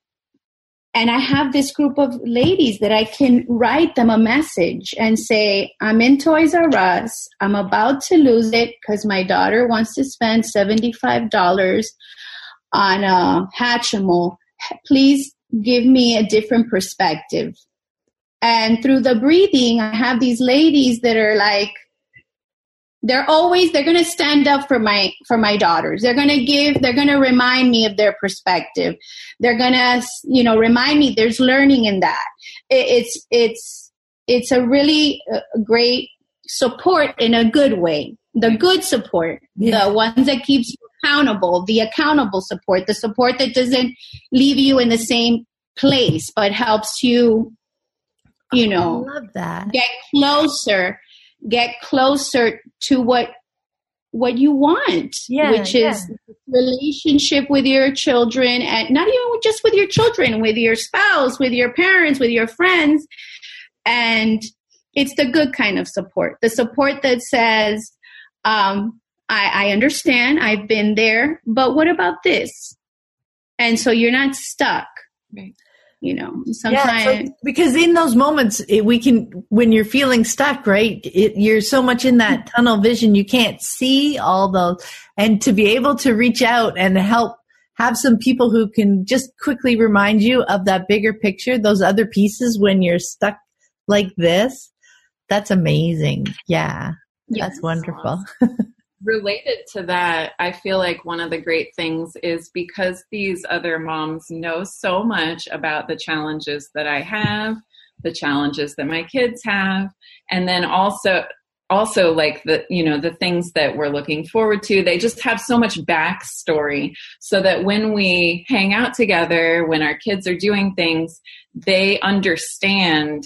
and I have this group of ladies that I can write them a message and say, I'm in Toys R Us. I'm about to lose it because my daughter wants to spend $75 on a Hatchimal. Please give me a different perspective. And through the breathing, I have these ladies that are like, they're always they're going to stand up for my for my daughters. They're going to give they're going to remind me of their perspective. They're going to you know remind me there's learning in that. It, it's it's it's a really uh, great support in a good way. The good support yeah. the ones that keeps you accountable the accountable support the support that doesn't leave you in the same place but helps you you know I love that. get closer get closer to what what you want yeah, which is yeah. relationship with your children and not even just with your children with your spouse with your parents with your friends. And it's the good kind of support the support that says um, I, I understand i've been there but what about this? And so you're not stuck. Right you know sometimes yeah, so, because in those moments it, we can when you're feeling stuck right it, you're so much in that tunnel vision you can't see all those and to be able to reach out and help have some people who can just quickly remind you of that bigger picture those other pieces when you're stuck like this that's amazing yeah yes. that's wonderful related to that, I feel like one of the great things is because these other moms know so much about the challenges that I have, the challenges that my kids have, and then also also like the you know the things that we're looking forward to they just have so much backstory so that when we hang out together when our kids are doing things they understand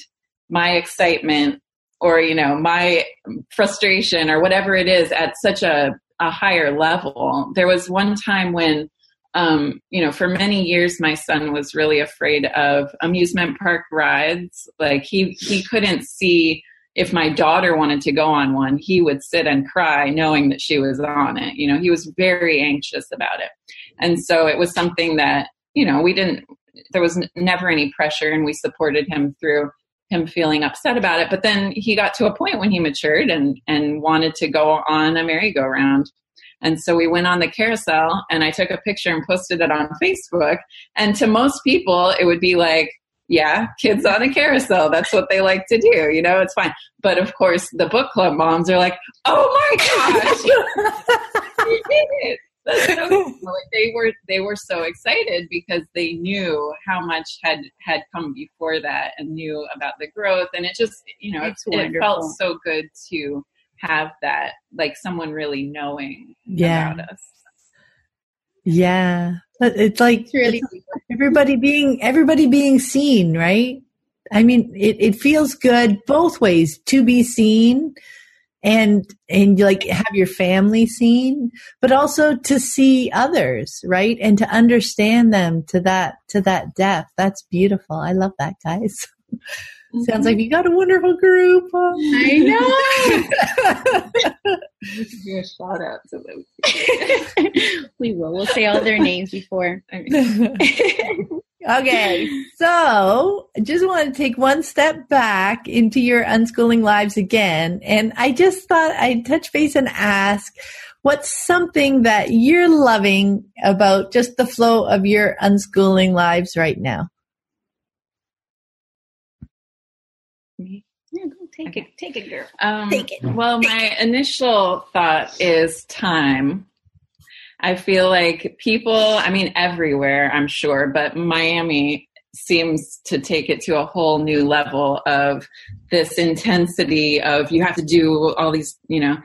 my excitement or you know my frustration or whatever it is at such a, a higher level. There was one time when um, you know for many years my son was really afraid of amusement park rides. Like he he couldn't see if my daughter wanted to go on one he would sit and cry knowing that she was on it. You know he was very anxious about it. And so it was something that you know we didn't there was never any pressure and we supported him through him feeling upset about it. But then he got to a point when he matured and and wanted to go on a merry-go-round. And so we went on the carousel and I took a picture and posted it on Facebook. And to most people, it would be like, yeah, kids on a carousel. That's what they like to do. You know, it's fine. But of course, the book club moms are like, oh my gosh, did it. so they were they were so excited because they knew how much had had come before that and knew about the growth. And it just you know it, it, felt so good to have that like someone really knowing yeah. about us. Yeah. But it's like it's really everybody being everybody being seen right? I mean it, it feels good both ways to be seen and and like have your family seen but also to see others right? And to understand them to that to that depth. That's beautiful. I love that guys. Mm-hmm. sounds like you got a wonderful group i know. A shout out to them. We will. We'll say all their names before Okay, so I just want to take one step back into your unschooling lives again. And I just thought I'd touch base and ask what's something that you're loving about just the flow of your unschooling lives right now? Yeah, go take it. Take it, girl. Um, take it. Well, my initial thought is time I feel like people, I mean, everywhere, I'm sure, but Miami seems to take it to a whole new level of this intensity of you have to do all these, you know,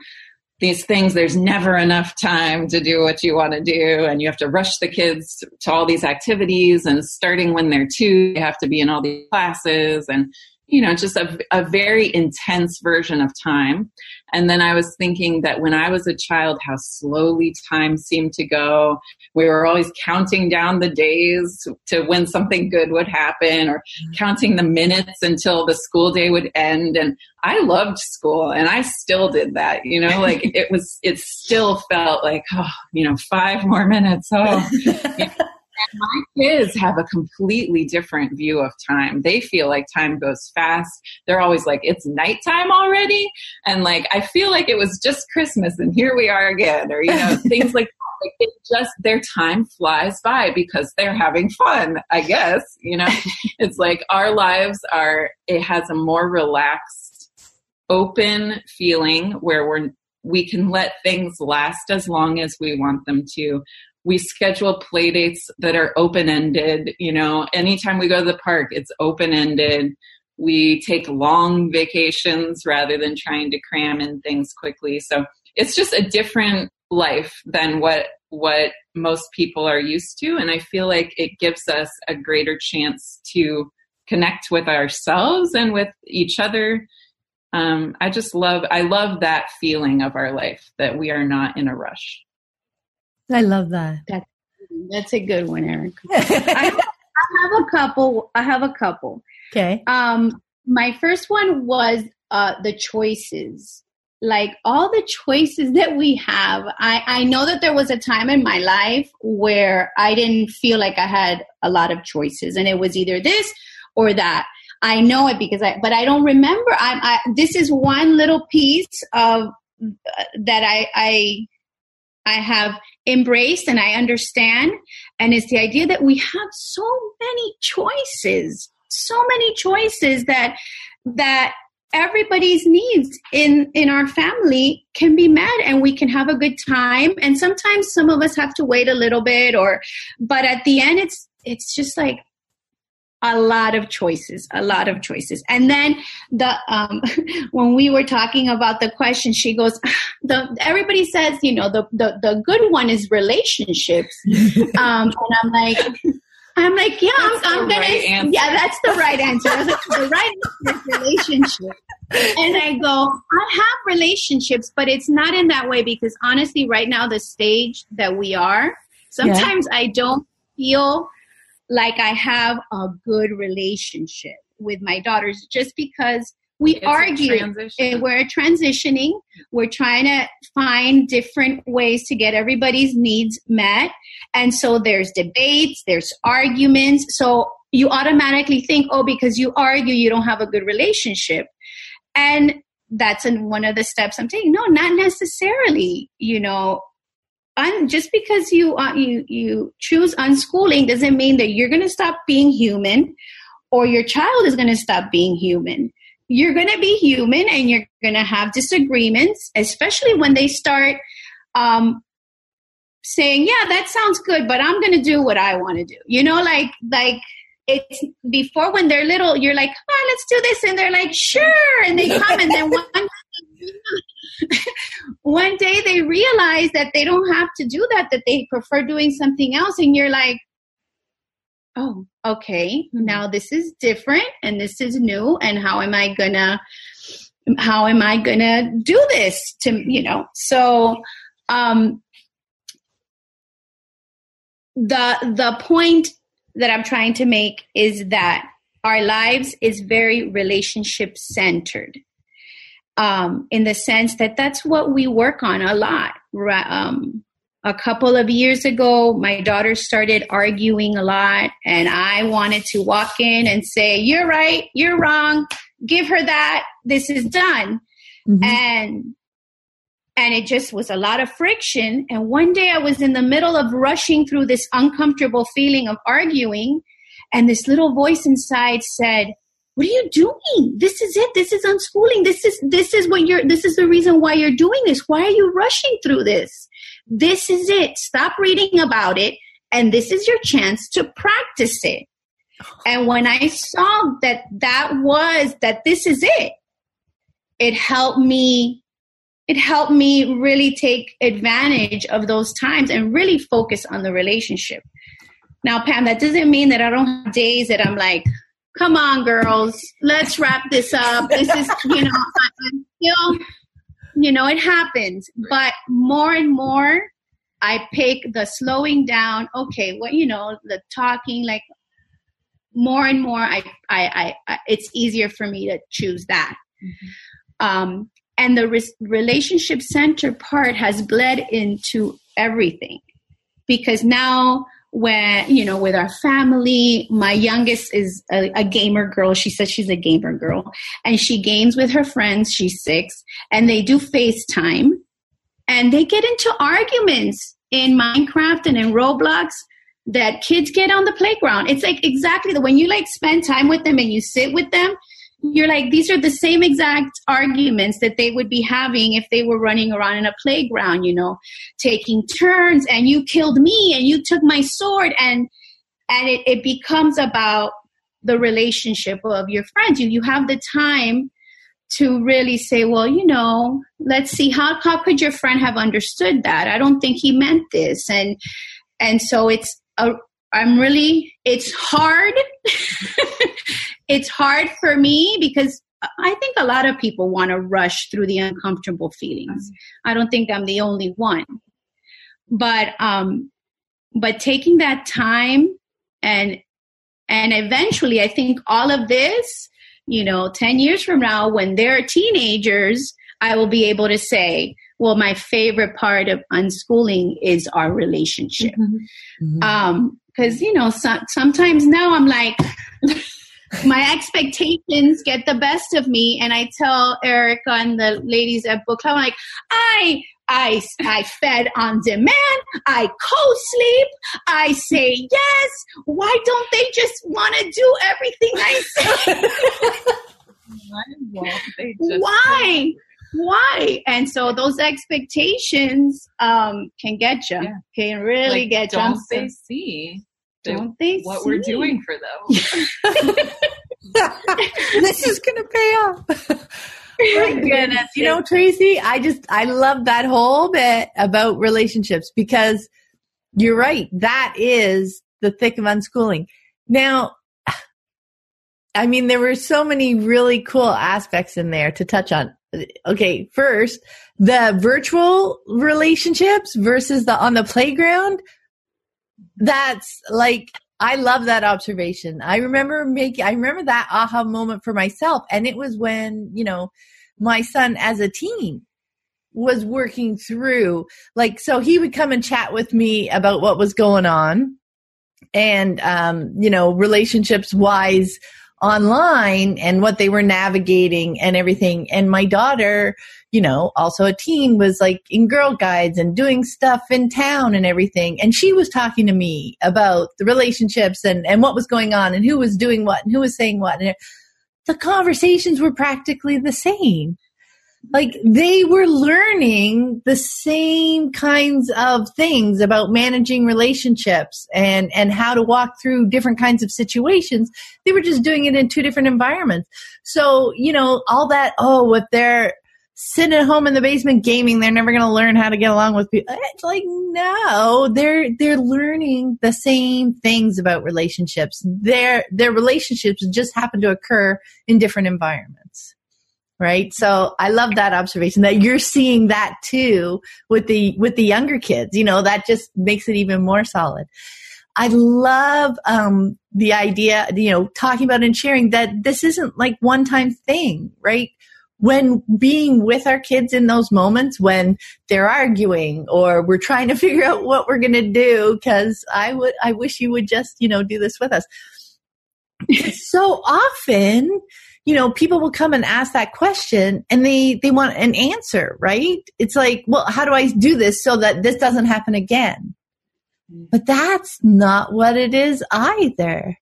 these things. There's never enough time to do what you want to do and you have to rush the kids to all these activities and starting when they're two you have to be in all these classes and you know just a, a very intense version of time and then I was thinking that when I was a child, how slowly time seemed to go. We were always counting down the days to when something good would happen or mm-hmm. counting the minutes until the school day would end. And I loved school and I still did that, you know, like it was, it still felt like, oh, you know, five more minutes. Oh, And my kids have a completely different view of time. They feel like time goes fast. They're always like, it's nighttime already. And like, I feel like it was just Christmas and here we are again, or, you know, things like like it just their time flies by because they're having fun i guess you know it's like our lives are it has a more relaxed open feeling where we're we can let things last as long as we want them to we schedule play dates that are open ended you know anytime we go to the park it's open ended we take long vacations rather than trying to cram in things quickly. So it's just a different life than what what most people are used to and i feel like it gives us a greater chance to connect with ourselves and with each other. Um, i just love i love that feeling of our life that we are not in a rush i love that. That's, that's a good one eric I, have, I have a couple i have a couple. Okay. Um my first one was uh the choices. Like all the choices that we have I, I know that there was a time in my life where i didn't feel like i had a lot of choices and it was either this or that. I know it because i but i don't remember. I, I this is one little piece of uh, that i i i have embraced and i understand. And it's the idea that we have so many choices so many choices that that everybody's needs in in our family can be met and we can have a good time. And sometimes some of us have to wait a little bit or but at the end it's it's just like a lot of choices a lot of choices and then the um when we were talking about the question she goes the everybody says you know the the, the good one is relationships um and i'm like I'm like, yeah, I'm, I'm gonna. Right yeah, that's the right answer. I was like, the right answer is relationship. And I go, I have relationships, but it's not in that way because honestly, right now, the stage that we are, sometimes yeah. I don't feel like I have a good relationship with my daughters just because we it's argue and we're transitioning. We're trying to find different ways to get everybody's needs met. And so there's debates there's arguments. So you automatically think oh because you argue you don't have a good relationship. And that's in one of the steps i'm taking. No not necessarily you know un, just because you uh, you you choose unschooling doesn't mean that you're going to stop being human or your child is going to stop being human you're going to be human and you're going to have disagreements, especially when they start um, saying, "Yeah, that sounds good, but I'm going to do what I want to do." You know, like like it's before when they're little, you're like, "Oh, let's do this," and they're like, "Sure," and they come, and then one one day they realize that they don't have to do that; that they prefer doing something else, and you're like, oh, okay, mm-hmm. now this is different and this is new, and how am I gonna how am I gonna do this to you know? So um the the point that I'm trying to make is that our lives is very relationship centered. Um, in the sense that that's what we work on a lot. Um, a couple of years ago, my daughter started arguing a lot, and I wanted to walk in and say, You're right, you're wrong, give her that, this is done. Mm-hmm. And and it just was a lot of friction. And one day I was in the middle of rushing through this uncomfortable feeling of arguing, and this little voice inside said, what are you doing this is it this is unschooling this is this is what you're this is the reason why you're doing this why are you rushing through this this is it. Stop reading about it. And this is your chance to practice it. And when I saw that that was, that this is it, it helped me, it helped me really take advantage of those times and really focus on the relationship. Now, Pam, that doesn't mean that I don't have days that I'm like, come on, girls, let's wrap this up. This is, you know, I'm still you know, it happens. But more and more, I pick the slowing down. Okay, well, you know, the talking, like more and more, I, I, I, I it's easier for me to choose that. Mm-hmm. Um, and the re- relationship center part has bled into everything because now when you know with our family. My youngest is a, a, gamer girl. She says she's a gamer girl. And she games with her friends. She's six. And they do facetime. And they get into arguments in minecraft and in roblox that kids get on the playground. It's like exactly the when you like spend time with them and you sit with them you're like, these are the same exact arguments that they would be having if they were running around in a playground, you know, taking turns and you killed me and you took my sword and and it, it becomes about the relationship of your friends. You you have the time to really say, well, you know, let's see how how could your friend have understood that? I don't think he meant this. And and so it's a I'm really it's hard. it's hard for me because I think a lot of people want to rush through the uncomfortable feelings. I don't think I'm the only one. But um but taking that time and and eventually I think all of this, you know, 10 years from now when they're teenagers, I will be able to say, well, my favorite part of unschooling is our relationship. Mm-hmm. Mm-hmm. Um, cause you know, so, sometimes now I'm like, my expectations get the best of me and I tell Erica and the ladies at book club, I'm like, I I, I fed on demand. I co-sleep. I say yes. Why don't they just want to do everything I say? Why? Why? And so those expectations um, can get you. Yeah. Can really like, get you. Don't they see? Don't they what see? we're doing for them? this is going to pay off. My goodness. You know, Tracy, I just, I love that whole bit about relationships because you're right. That is the thick of unschooling. Now, I mean, there were so many really cool aspects in there to touch on. Okay, first, the virtual relationships versus the on the playground. That's like I love that observation. I remember making, I remember that aha moment for myself. And it was when, you know, my son as a teen was working through, like, so he would come and chat with me about what was going on and, um, you know, relationships wise online and what they were navigating and everything. And my daughter, you know, also a teen was like in girl guides and doing stuff in town and everything. And she was talking to me about the relationships and, and what was going on and who was doing what and who was saying what. And the conversations were practically the same. Like they were learning the same kinds of things about managing relationships and, and how to walk through different kinds of situations. They were just doing it in two different environments. So, you know, all that, oh, if they're, sitting at home in the basement gaming they're never going to learn how to get along with people it's like no they're they're learning the same things about relationships their their relationships just happen to occur in different environments right? So i love that observation that you're seeing that too with the with the younger kids you know that just makes it even more solid. I love um, the idea, you know, talking about and sharing that this isn't like one time thing, right? when being with our kids in those moments when they're arguing or we're trying to figure out what we're going to do because i would i wish you would just you know do this with us. So often you know people will come and ask that question and they they want an answer right? It's like well how do i do this so that this doesn't happen again? Mm-hmm. But that's not what it is either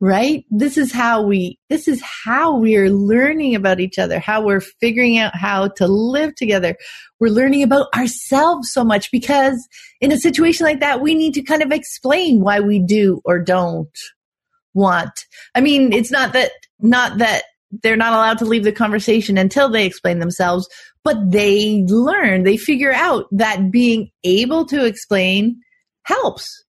right? This is how we this is how we are learning about each other how we're figuring out how to live together. We're learning about ourselves so much because in a situation like that we need to kind of explain why we do or don't want. I mean it's not that not that they're not allowed to leave the conversation until they explain themselves but they learn they figure out that being able to explain helps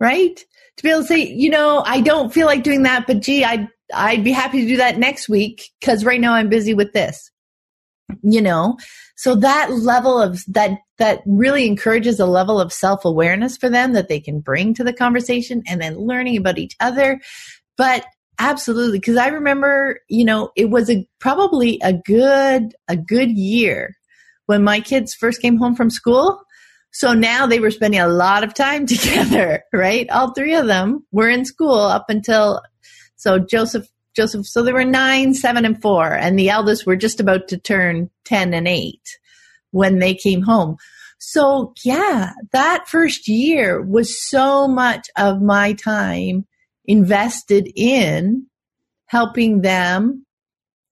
right to be able to say, you know, I don't feel like doing that, but gee, I'd, I'd be happy to do that next week because right now I'm busy with this. You know, so that level of that, that really encourages a level of self awareness for them that they can bring to the conversation and then learning about each other. But absolutely, because I remember, you know, it was a probably a good, a good year when my kids first came home from school so now they were spending a lot of time together, right? All three of them were in school up until, so Joseph, Joseph, so they were nine, seven, and four, and the eldest were just about to turn 10 and eight when they came home. So yeah, that first year was so much of my time invested in helping them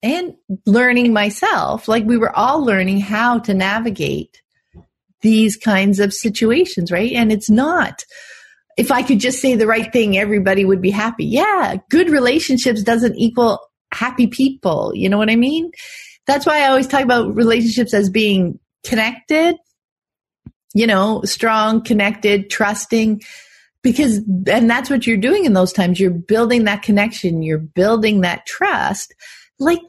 and learning myself. Like we were all learning how to navigate these kinds of situations, right? And it's not, if I could just say the right thing, everybody would be happy. Yeah, good relationships doesn't equal happy people. You know what I mean? That's why I always talk about relationships as being connected, you know, strong, connected, trusting, because, and that's what you're doing in those times. You're building that connection. You're building that trust. Like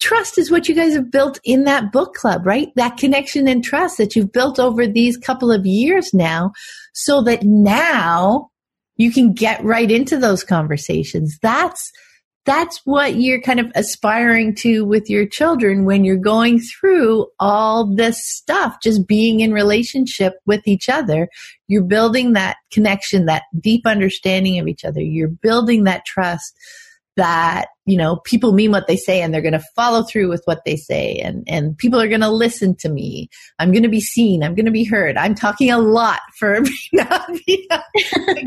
trust is what you guys have built in that book club, right? That connection and trust that you've built over these couple of years now so that now you can get right into those conversations. That's, that's what you're kind of aspiring to with your children when you're going through all this stuff, just being in relationship with each other. You're building that connection, that deep understanding of each other. You're building that trust that you know people mean what they say and they're going to follow through with what they say and and people are going to listen to me. I'm going to be seen. I'm going to be heard. I'm talking a lot for being a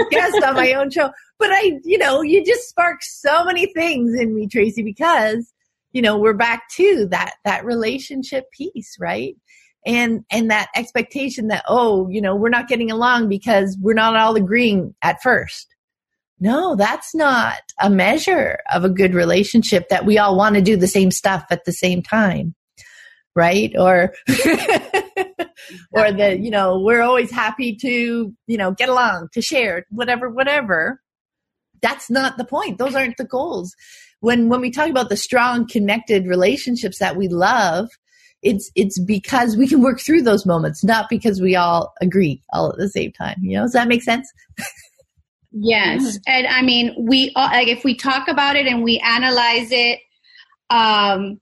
guest on my own show. But i you know you just spark so many things in me tracy because you know we're back to that that relationship piece right? And and that expectation that oh you know we're not getting along because we're not all agreeing at first no, that's not a measure of a good relationship that we all want to do the same stuff at the same time. Right? Or, or that, you know, we're always happy to, you know, get along, to share, whatever, whatever. That's not the point. Those aren't the goals. When, when we talk about the strong connected relationships that we love, it's, it's because we can work through those moments, not because we all agree all at the same time. You know, does that make sense? Yes. Mm-hmm. And I mean, we, uh, like, if we talk about it and we analyze it, um,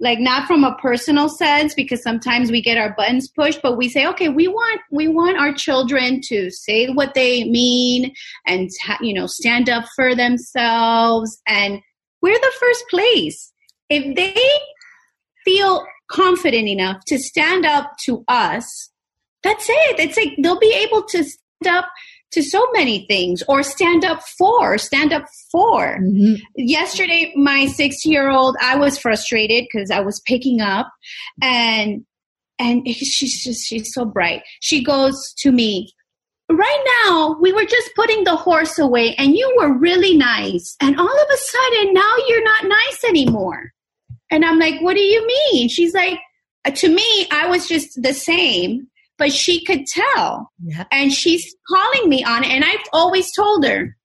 like not from a personal sense because sometimes we get our buttons pushed but we say okay we want we want our children to say what they mean and you know stand up for themselves and we're the first place if they feel confident enough to stand up to us that's it it's like they'll be able to stand up to so many things or stand up for stand up for. Mm-hmm. yesterday my six year old i was frustrated because i was picking up and and she's just she's so bright. She goes to me right now we were just putting the horse away and you were really nice and all of a sudden now you're not nice anymore. And i'm like what do you mean? She's like to me i was just the same but she could tell. Yeah. And she's calling me on it. And I've always told her,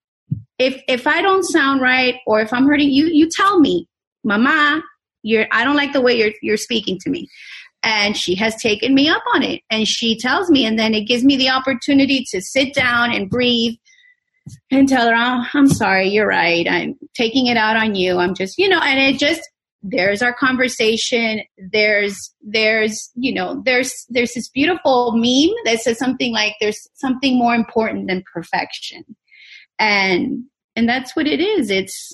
if if I don't sound right or if I'm hurting you, you tell me, Mama, you're I don't like the way you're you're speaking to me. And she has taken me up on it. And she tells me, and then it gives me the opportunity to sit down and breathe and tell her, oh, I'm sorry, you're right. I'm taking it out on you. I'm just, you know, and it just there's our conversation. There's there's you know there's there's this beautiful meme that says something like there's something more important than perfection. And and that's what it is. It's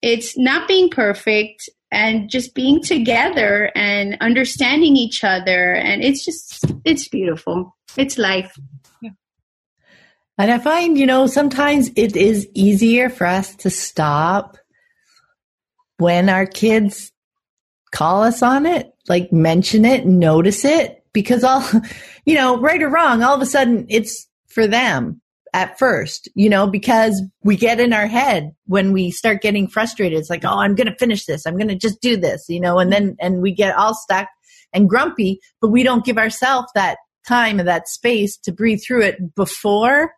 it's not being perfect and just being together and understanding each other. And it's just it's beautiful. It's life. And i find you know sometimes it is easier for us to stop when our kids call us on it, like mention it, notice it, because all, you know, right or wrong, all of a sudden it's for them at first, you know, because we get in our head when we start getting frustrated. It's like, oh, I'm going to finish this. I'm going to just do this, you know, and then, and we get all stuck and grumpy, but we don't give ourselves that time and that space to breathe through it before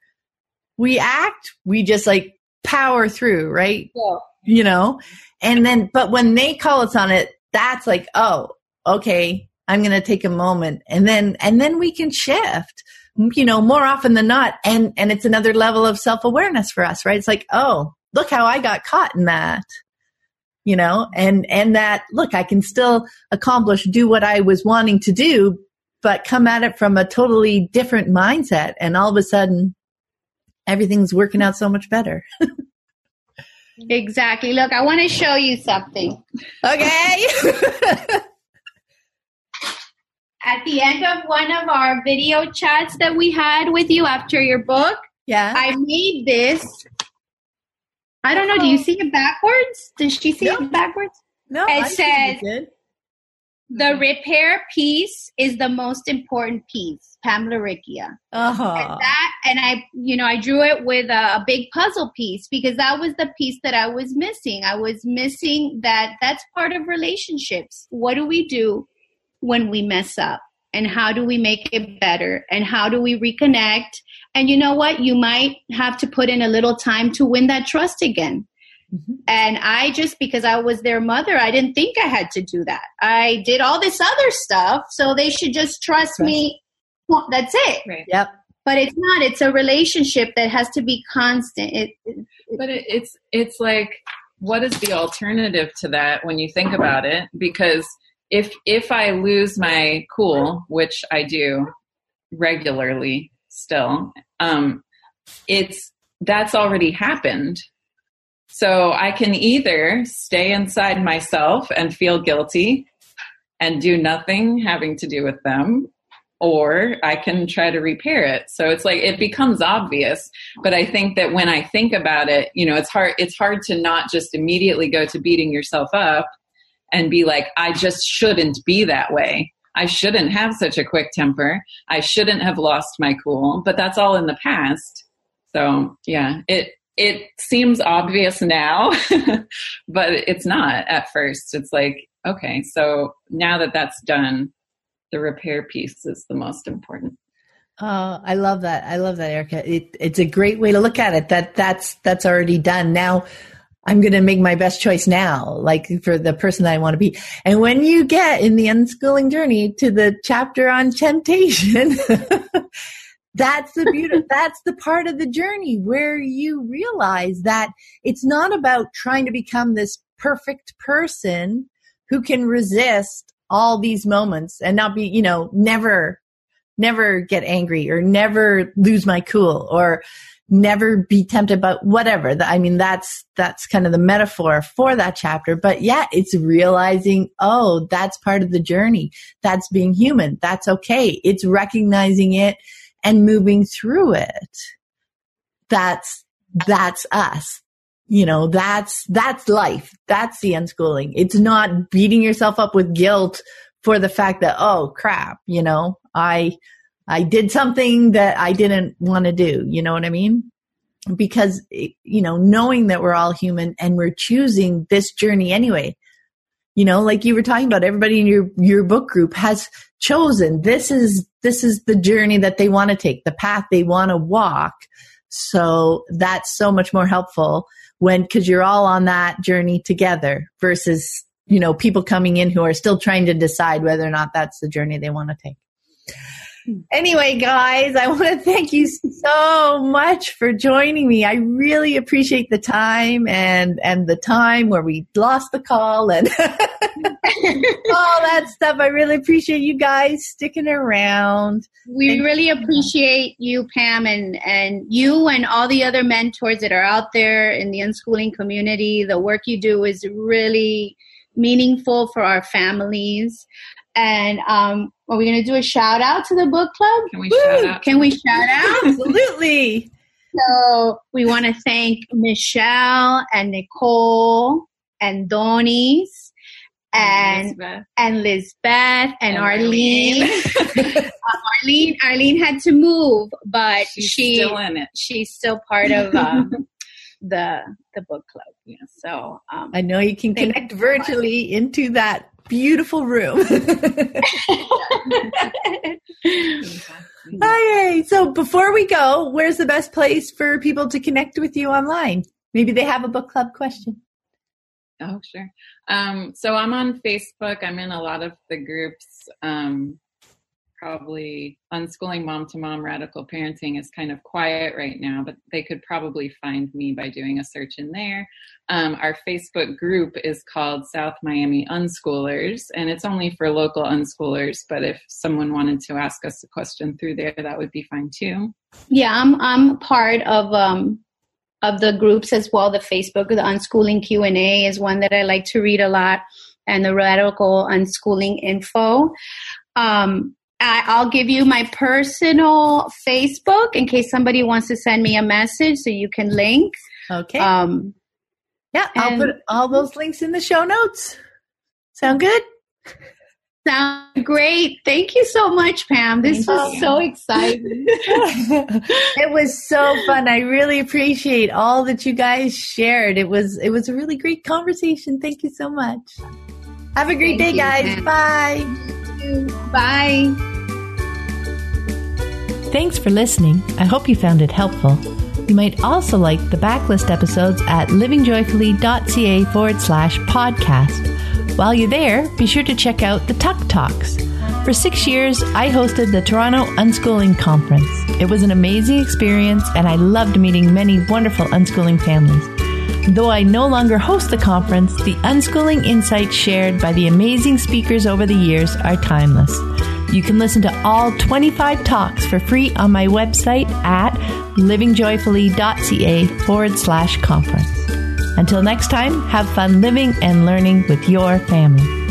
we act. We just like power through, right? Yeah. You know, and then, but when they call us on it, that's like, oh, okay, I'm going to take a moment and then, and then we can shift, you know, more often than not. And, and it's another level of self awareness for us, right? It's like, oh, look how I got caught in that, you know, and, and that, look, I can still accomplish, do what I was wanting to do, but come at it from a totally different mindset. And all of a sudden, everything's working out so much better. Exactly. Look, I want to show you something. Okay. At the end of one of our video chats that we had with you after your book, yeah, I made this I don't know. Do you see it backwards? Does she see No. it backwards? No, It I says-. The repair piece is the most important piece, Pam Laricchia. Uh-huh. And that, and I, you know, I drew it with a, a big puzzle piece because that was the piece that I was missing. I was missing that. That's part of relationships. What do we do when we mess up, and how do we make it better, and how do we reconnect? And you know what? You might have to put in a little time to win that trust again. Mhm. And I just, because I was their mother, I didn't think I had to do that. I did all this other stuff, so they should just trust me. Well, that's it. Right. Yep. But it's not. It's a relationship that has to be constant. It, it, But it, it's it's like, what is the alternative to that when you think about it? Because if if I lose my cool, which I do regularly still, um, it's that's already happened. So I can either stay inside myself and feel guilty and do nothing having to do with them, or I can try to repair it. So it's like it becomes obvious but i think that when i think about it you know it's hard it's hard to not just immediately go to beating yourself up and be like i just shouldn't be that way. I shouldn't have such a quick temper. I shouldn't have lost my cool. But that's all in the past. So yeah it it seems obvious now but it's not at first it's like okay so now that that's done the repair piece is the most important Oh, I love that. I love that, Erica. It, it's a great way to look at it. That that's that's already done. Now, I'm going to make my best choice now, like for the person that I want to be. And when you get in the unschooling journey to the chapter on temptation, that's the beauty. that's the part of the journey where you realize that it's not about trying to become this perfect person who can resist all these moments and not be, you know, never never get angry or never lose my cool or never be tempted by whatever. I mean that's that's kind of the metaphor for that chapter but yeah it's realizing oh that's part of the journey. That's being human. That's okay. It's recognizing it and moving through it that's that's us. You know that's that's life. That's the unschooling. It's not beating yourself up with guilt for the fact that oh crap you know i i did something that i didn't want to do. You know what i mean? Because you know knowing that we're all human and we're choosing this journey anyway you know like you were talking about everybody in your your book group has chosen this is this is the journey that they want to take the path they want to walk. So that's so much more helpful when because you're all on that journey together versus you know people coming in who are still trying to decide whether or not that's the journey they want to take anyway guys i want to thank you so much for joining me i really appreciate the time and and the time where we lost the call and all that stuff i really appreciate you guys sticking around we Thank really appreciate you, Pam, and, and you and all the other mentors that are out there in the unschooling community. The work you do is really meaningful for our families. And um, are we going to do a shout out to the book club? can we Woo! shout out Can we shout out? absolutely so we want to thank Michelle and Nicole and Donis and Elizabeth and Lizbeth and, and Arlene. Arlene Arlene had to move, but She's she still in it. she's still part of um, the the book club. Yeah. So um, I know you can connect virtually into that beautiful room. Hi. So before we go, where's the best place for people to connect with you online? Maybe they have a book club question. Oh, sure. Um, so I'm on Facebook. I'm in a lot of the groups. Um, probably unschooling mom to mom radical parenting is kind of quiet right now, but they could probably find me by doing a search in there. Um, our Facebook group is called South Miami Unschoolers, and it's only for local unschoolers. But if someone wanted to ask us a question through there, that would be fine too. yeah, I'm I'm part of um, of the groups as well. The Facebook, the unschooling Q and A is one that I like to read a lot, and the radical unschooling info. Um, I'll give you my personal Facebook in case somebody wants to send me a message, so you can link. Okay. Um, Yeah, I'll put all those links in the show notes. Sound good? Sound great. Thank you so much, Pam. This Thank was you. so exciting. it was so fun. I really appreciate all that you guys shared. It was it was a really great conversation. Thank you so much. Have a great Thank day, you, guys. Pam. Bye. Bye. Thanks for listening. I hope you found it helpful. You might also like the backlist episodes at livingjoyfully.ca forward slash podcast. While you're there, be sure to check out the TUC Talks. For six years, I hosted the Toronto Unschooling Conference. It was an amazing experience, and I loved meeting many wonderful unschooling families. Though I no longer host the conference, the unschooling insights shared by the amazing speakers over the years are timeless. You can listen to all 25 talks for free on my website at livingjoyfully.ca forward slash conference. Until next time, have fun living and learning with your family.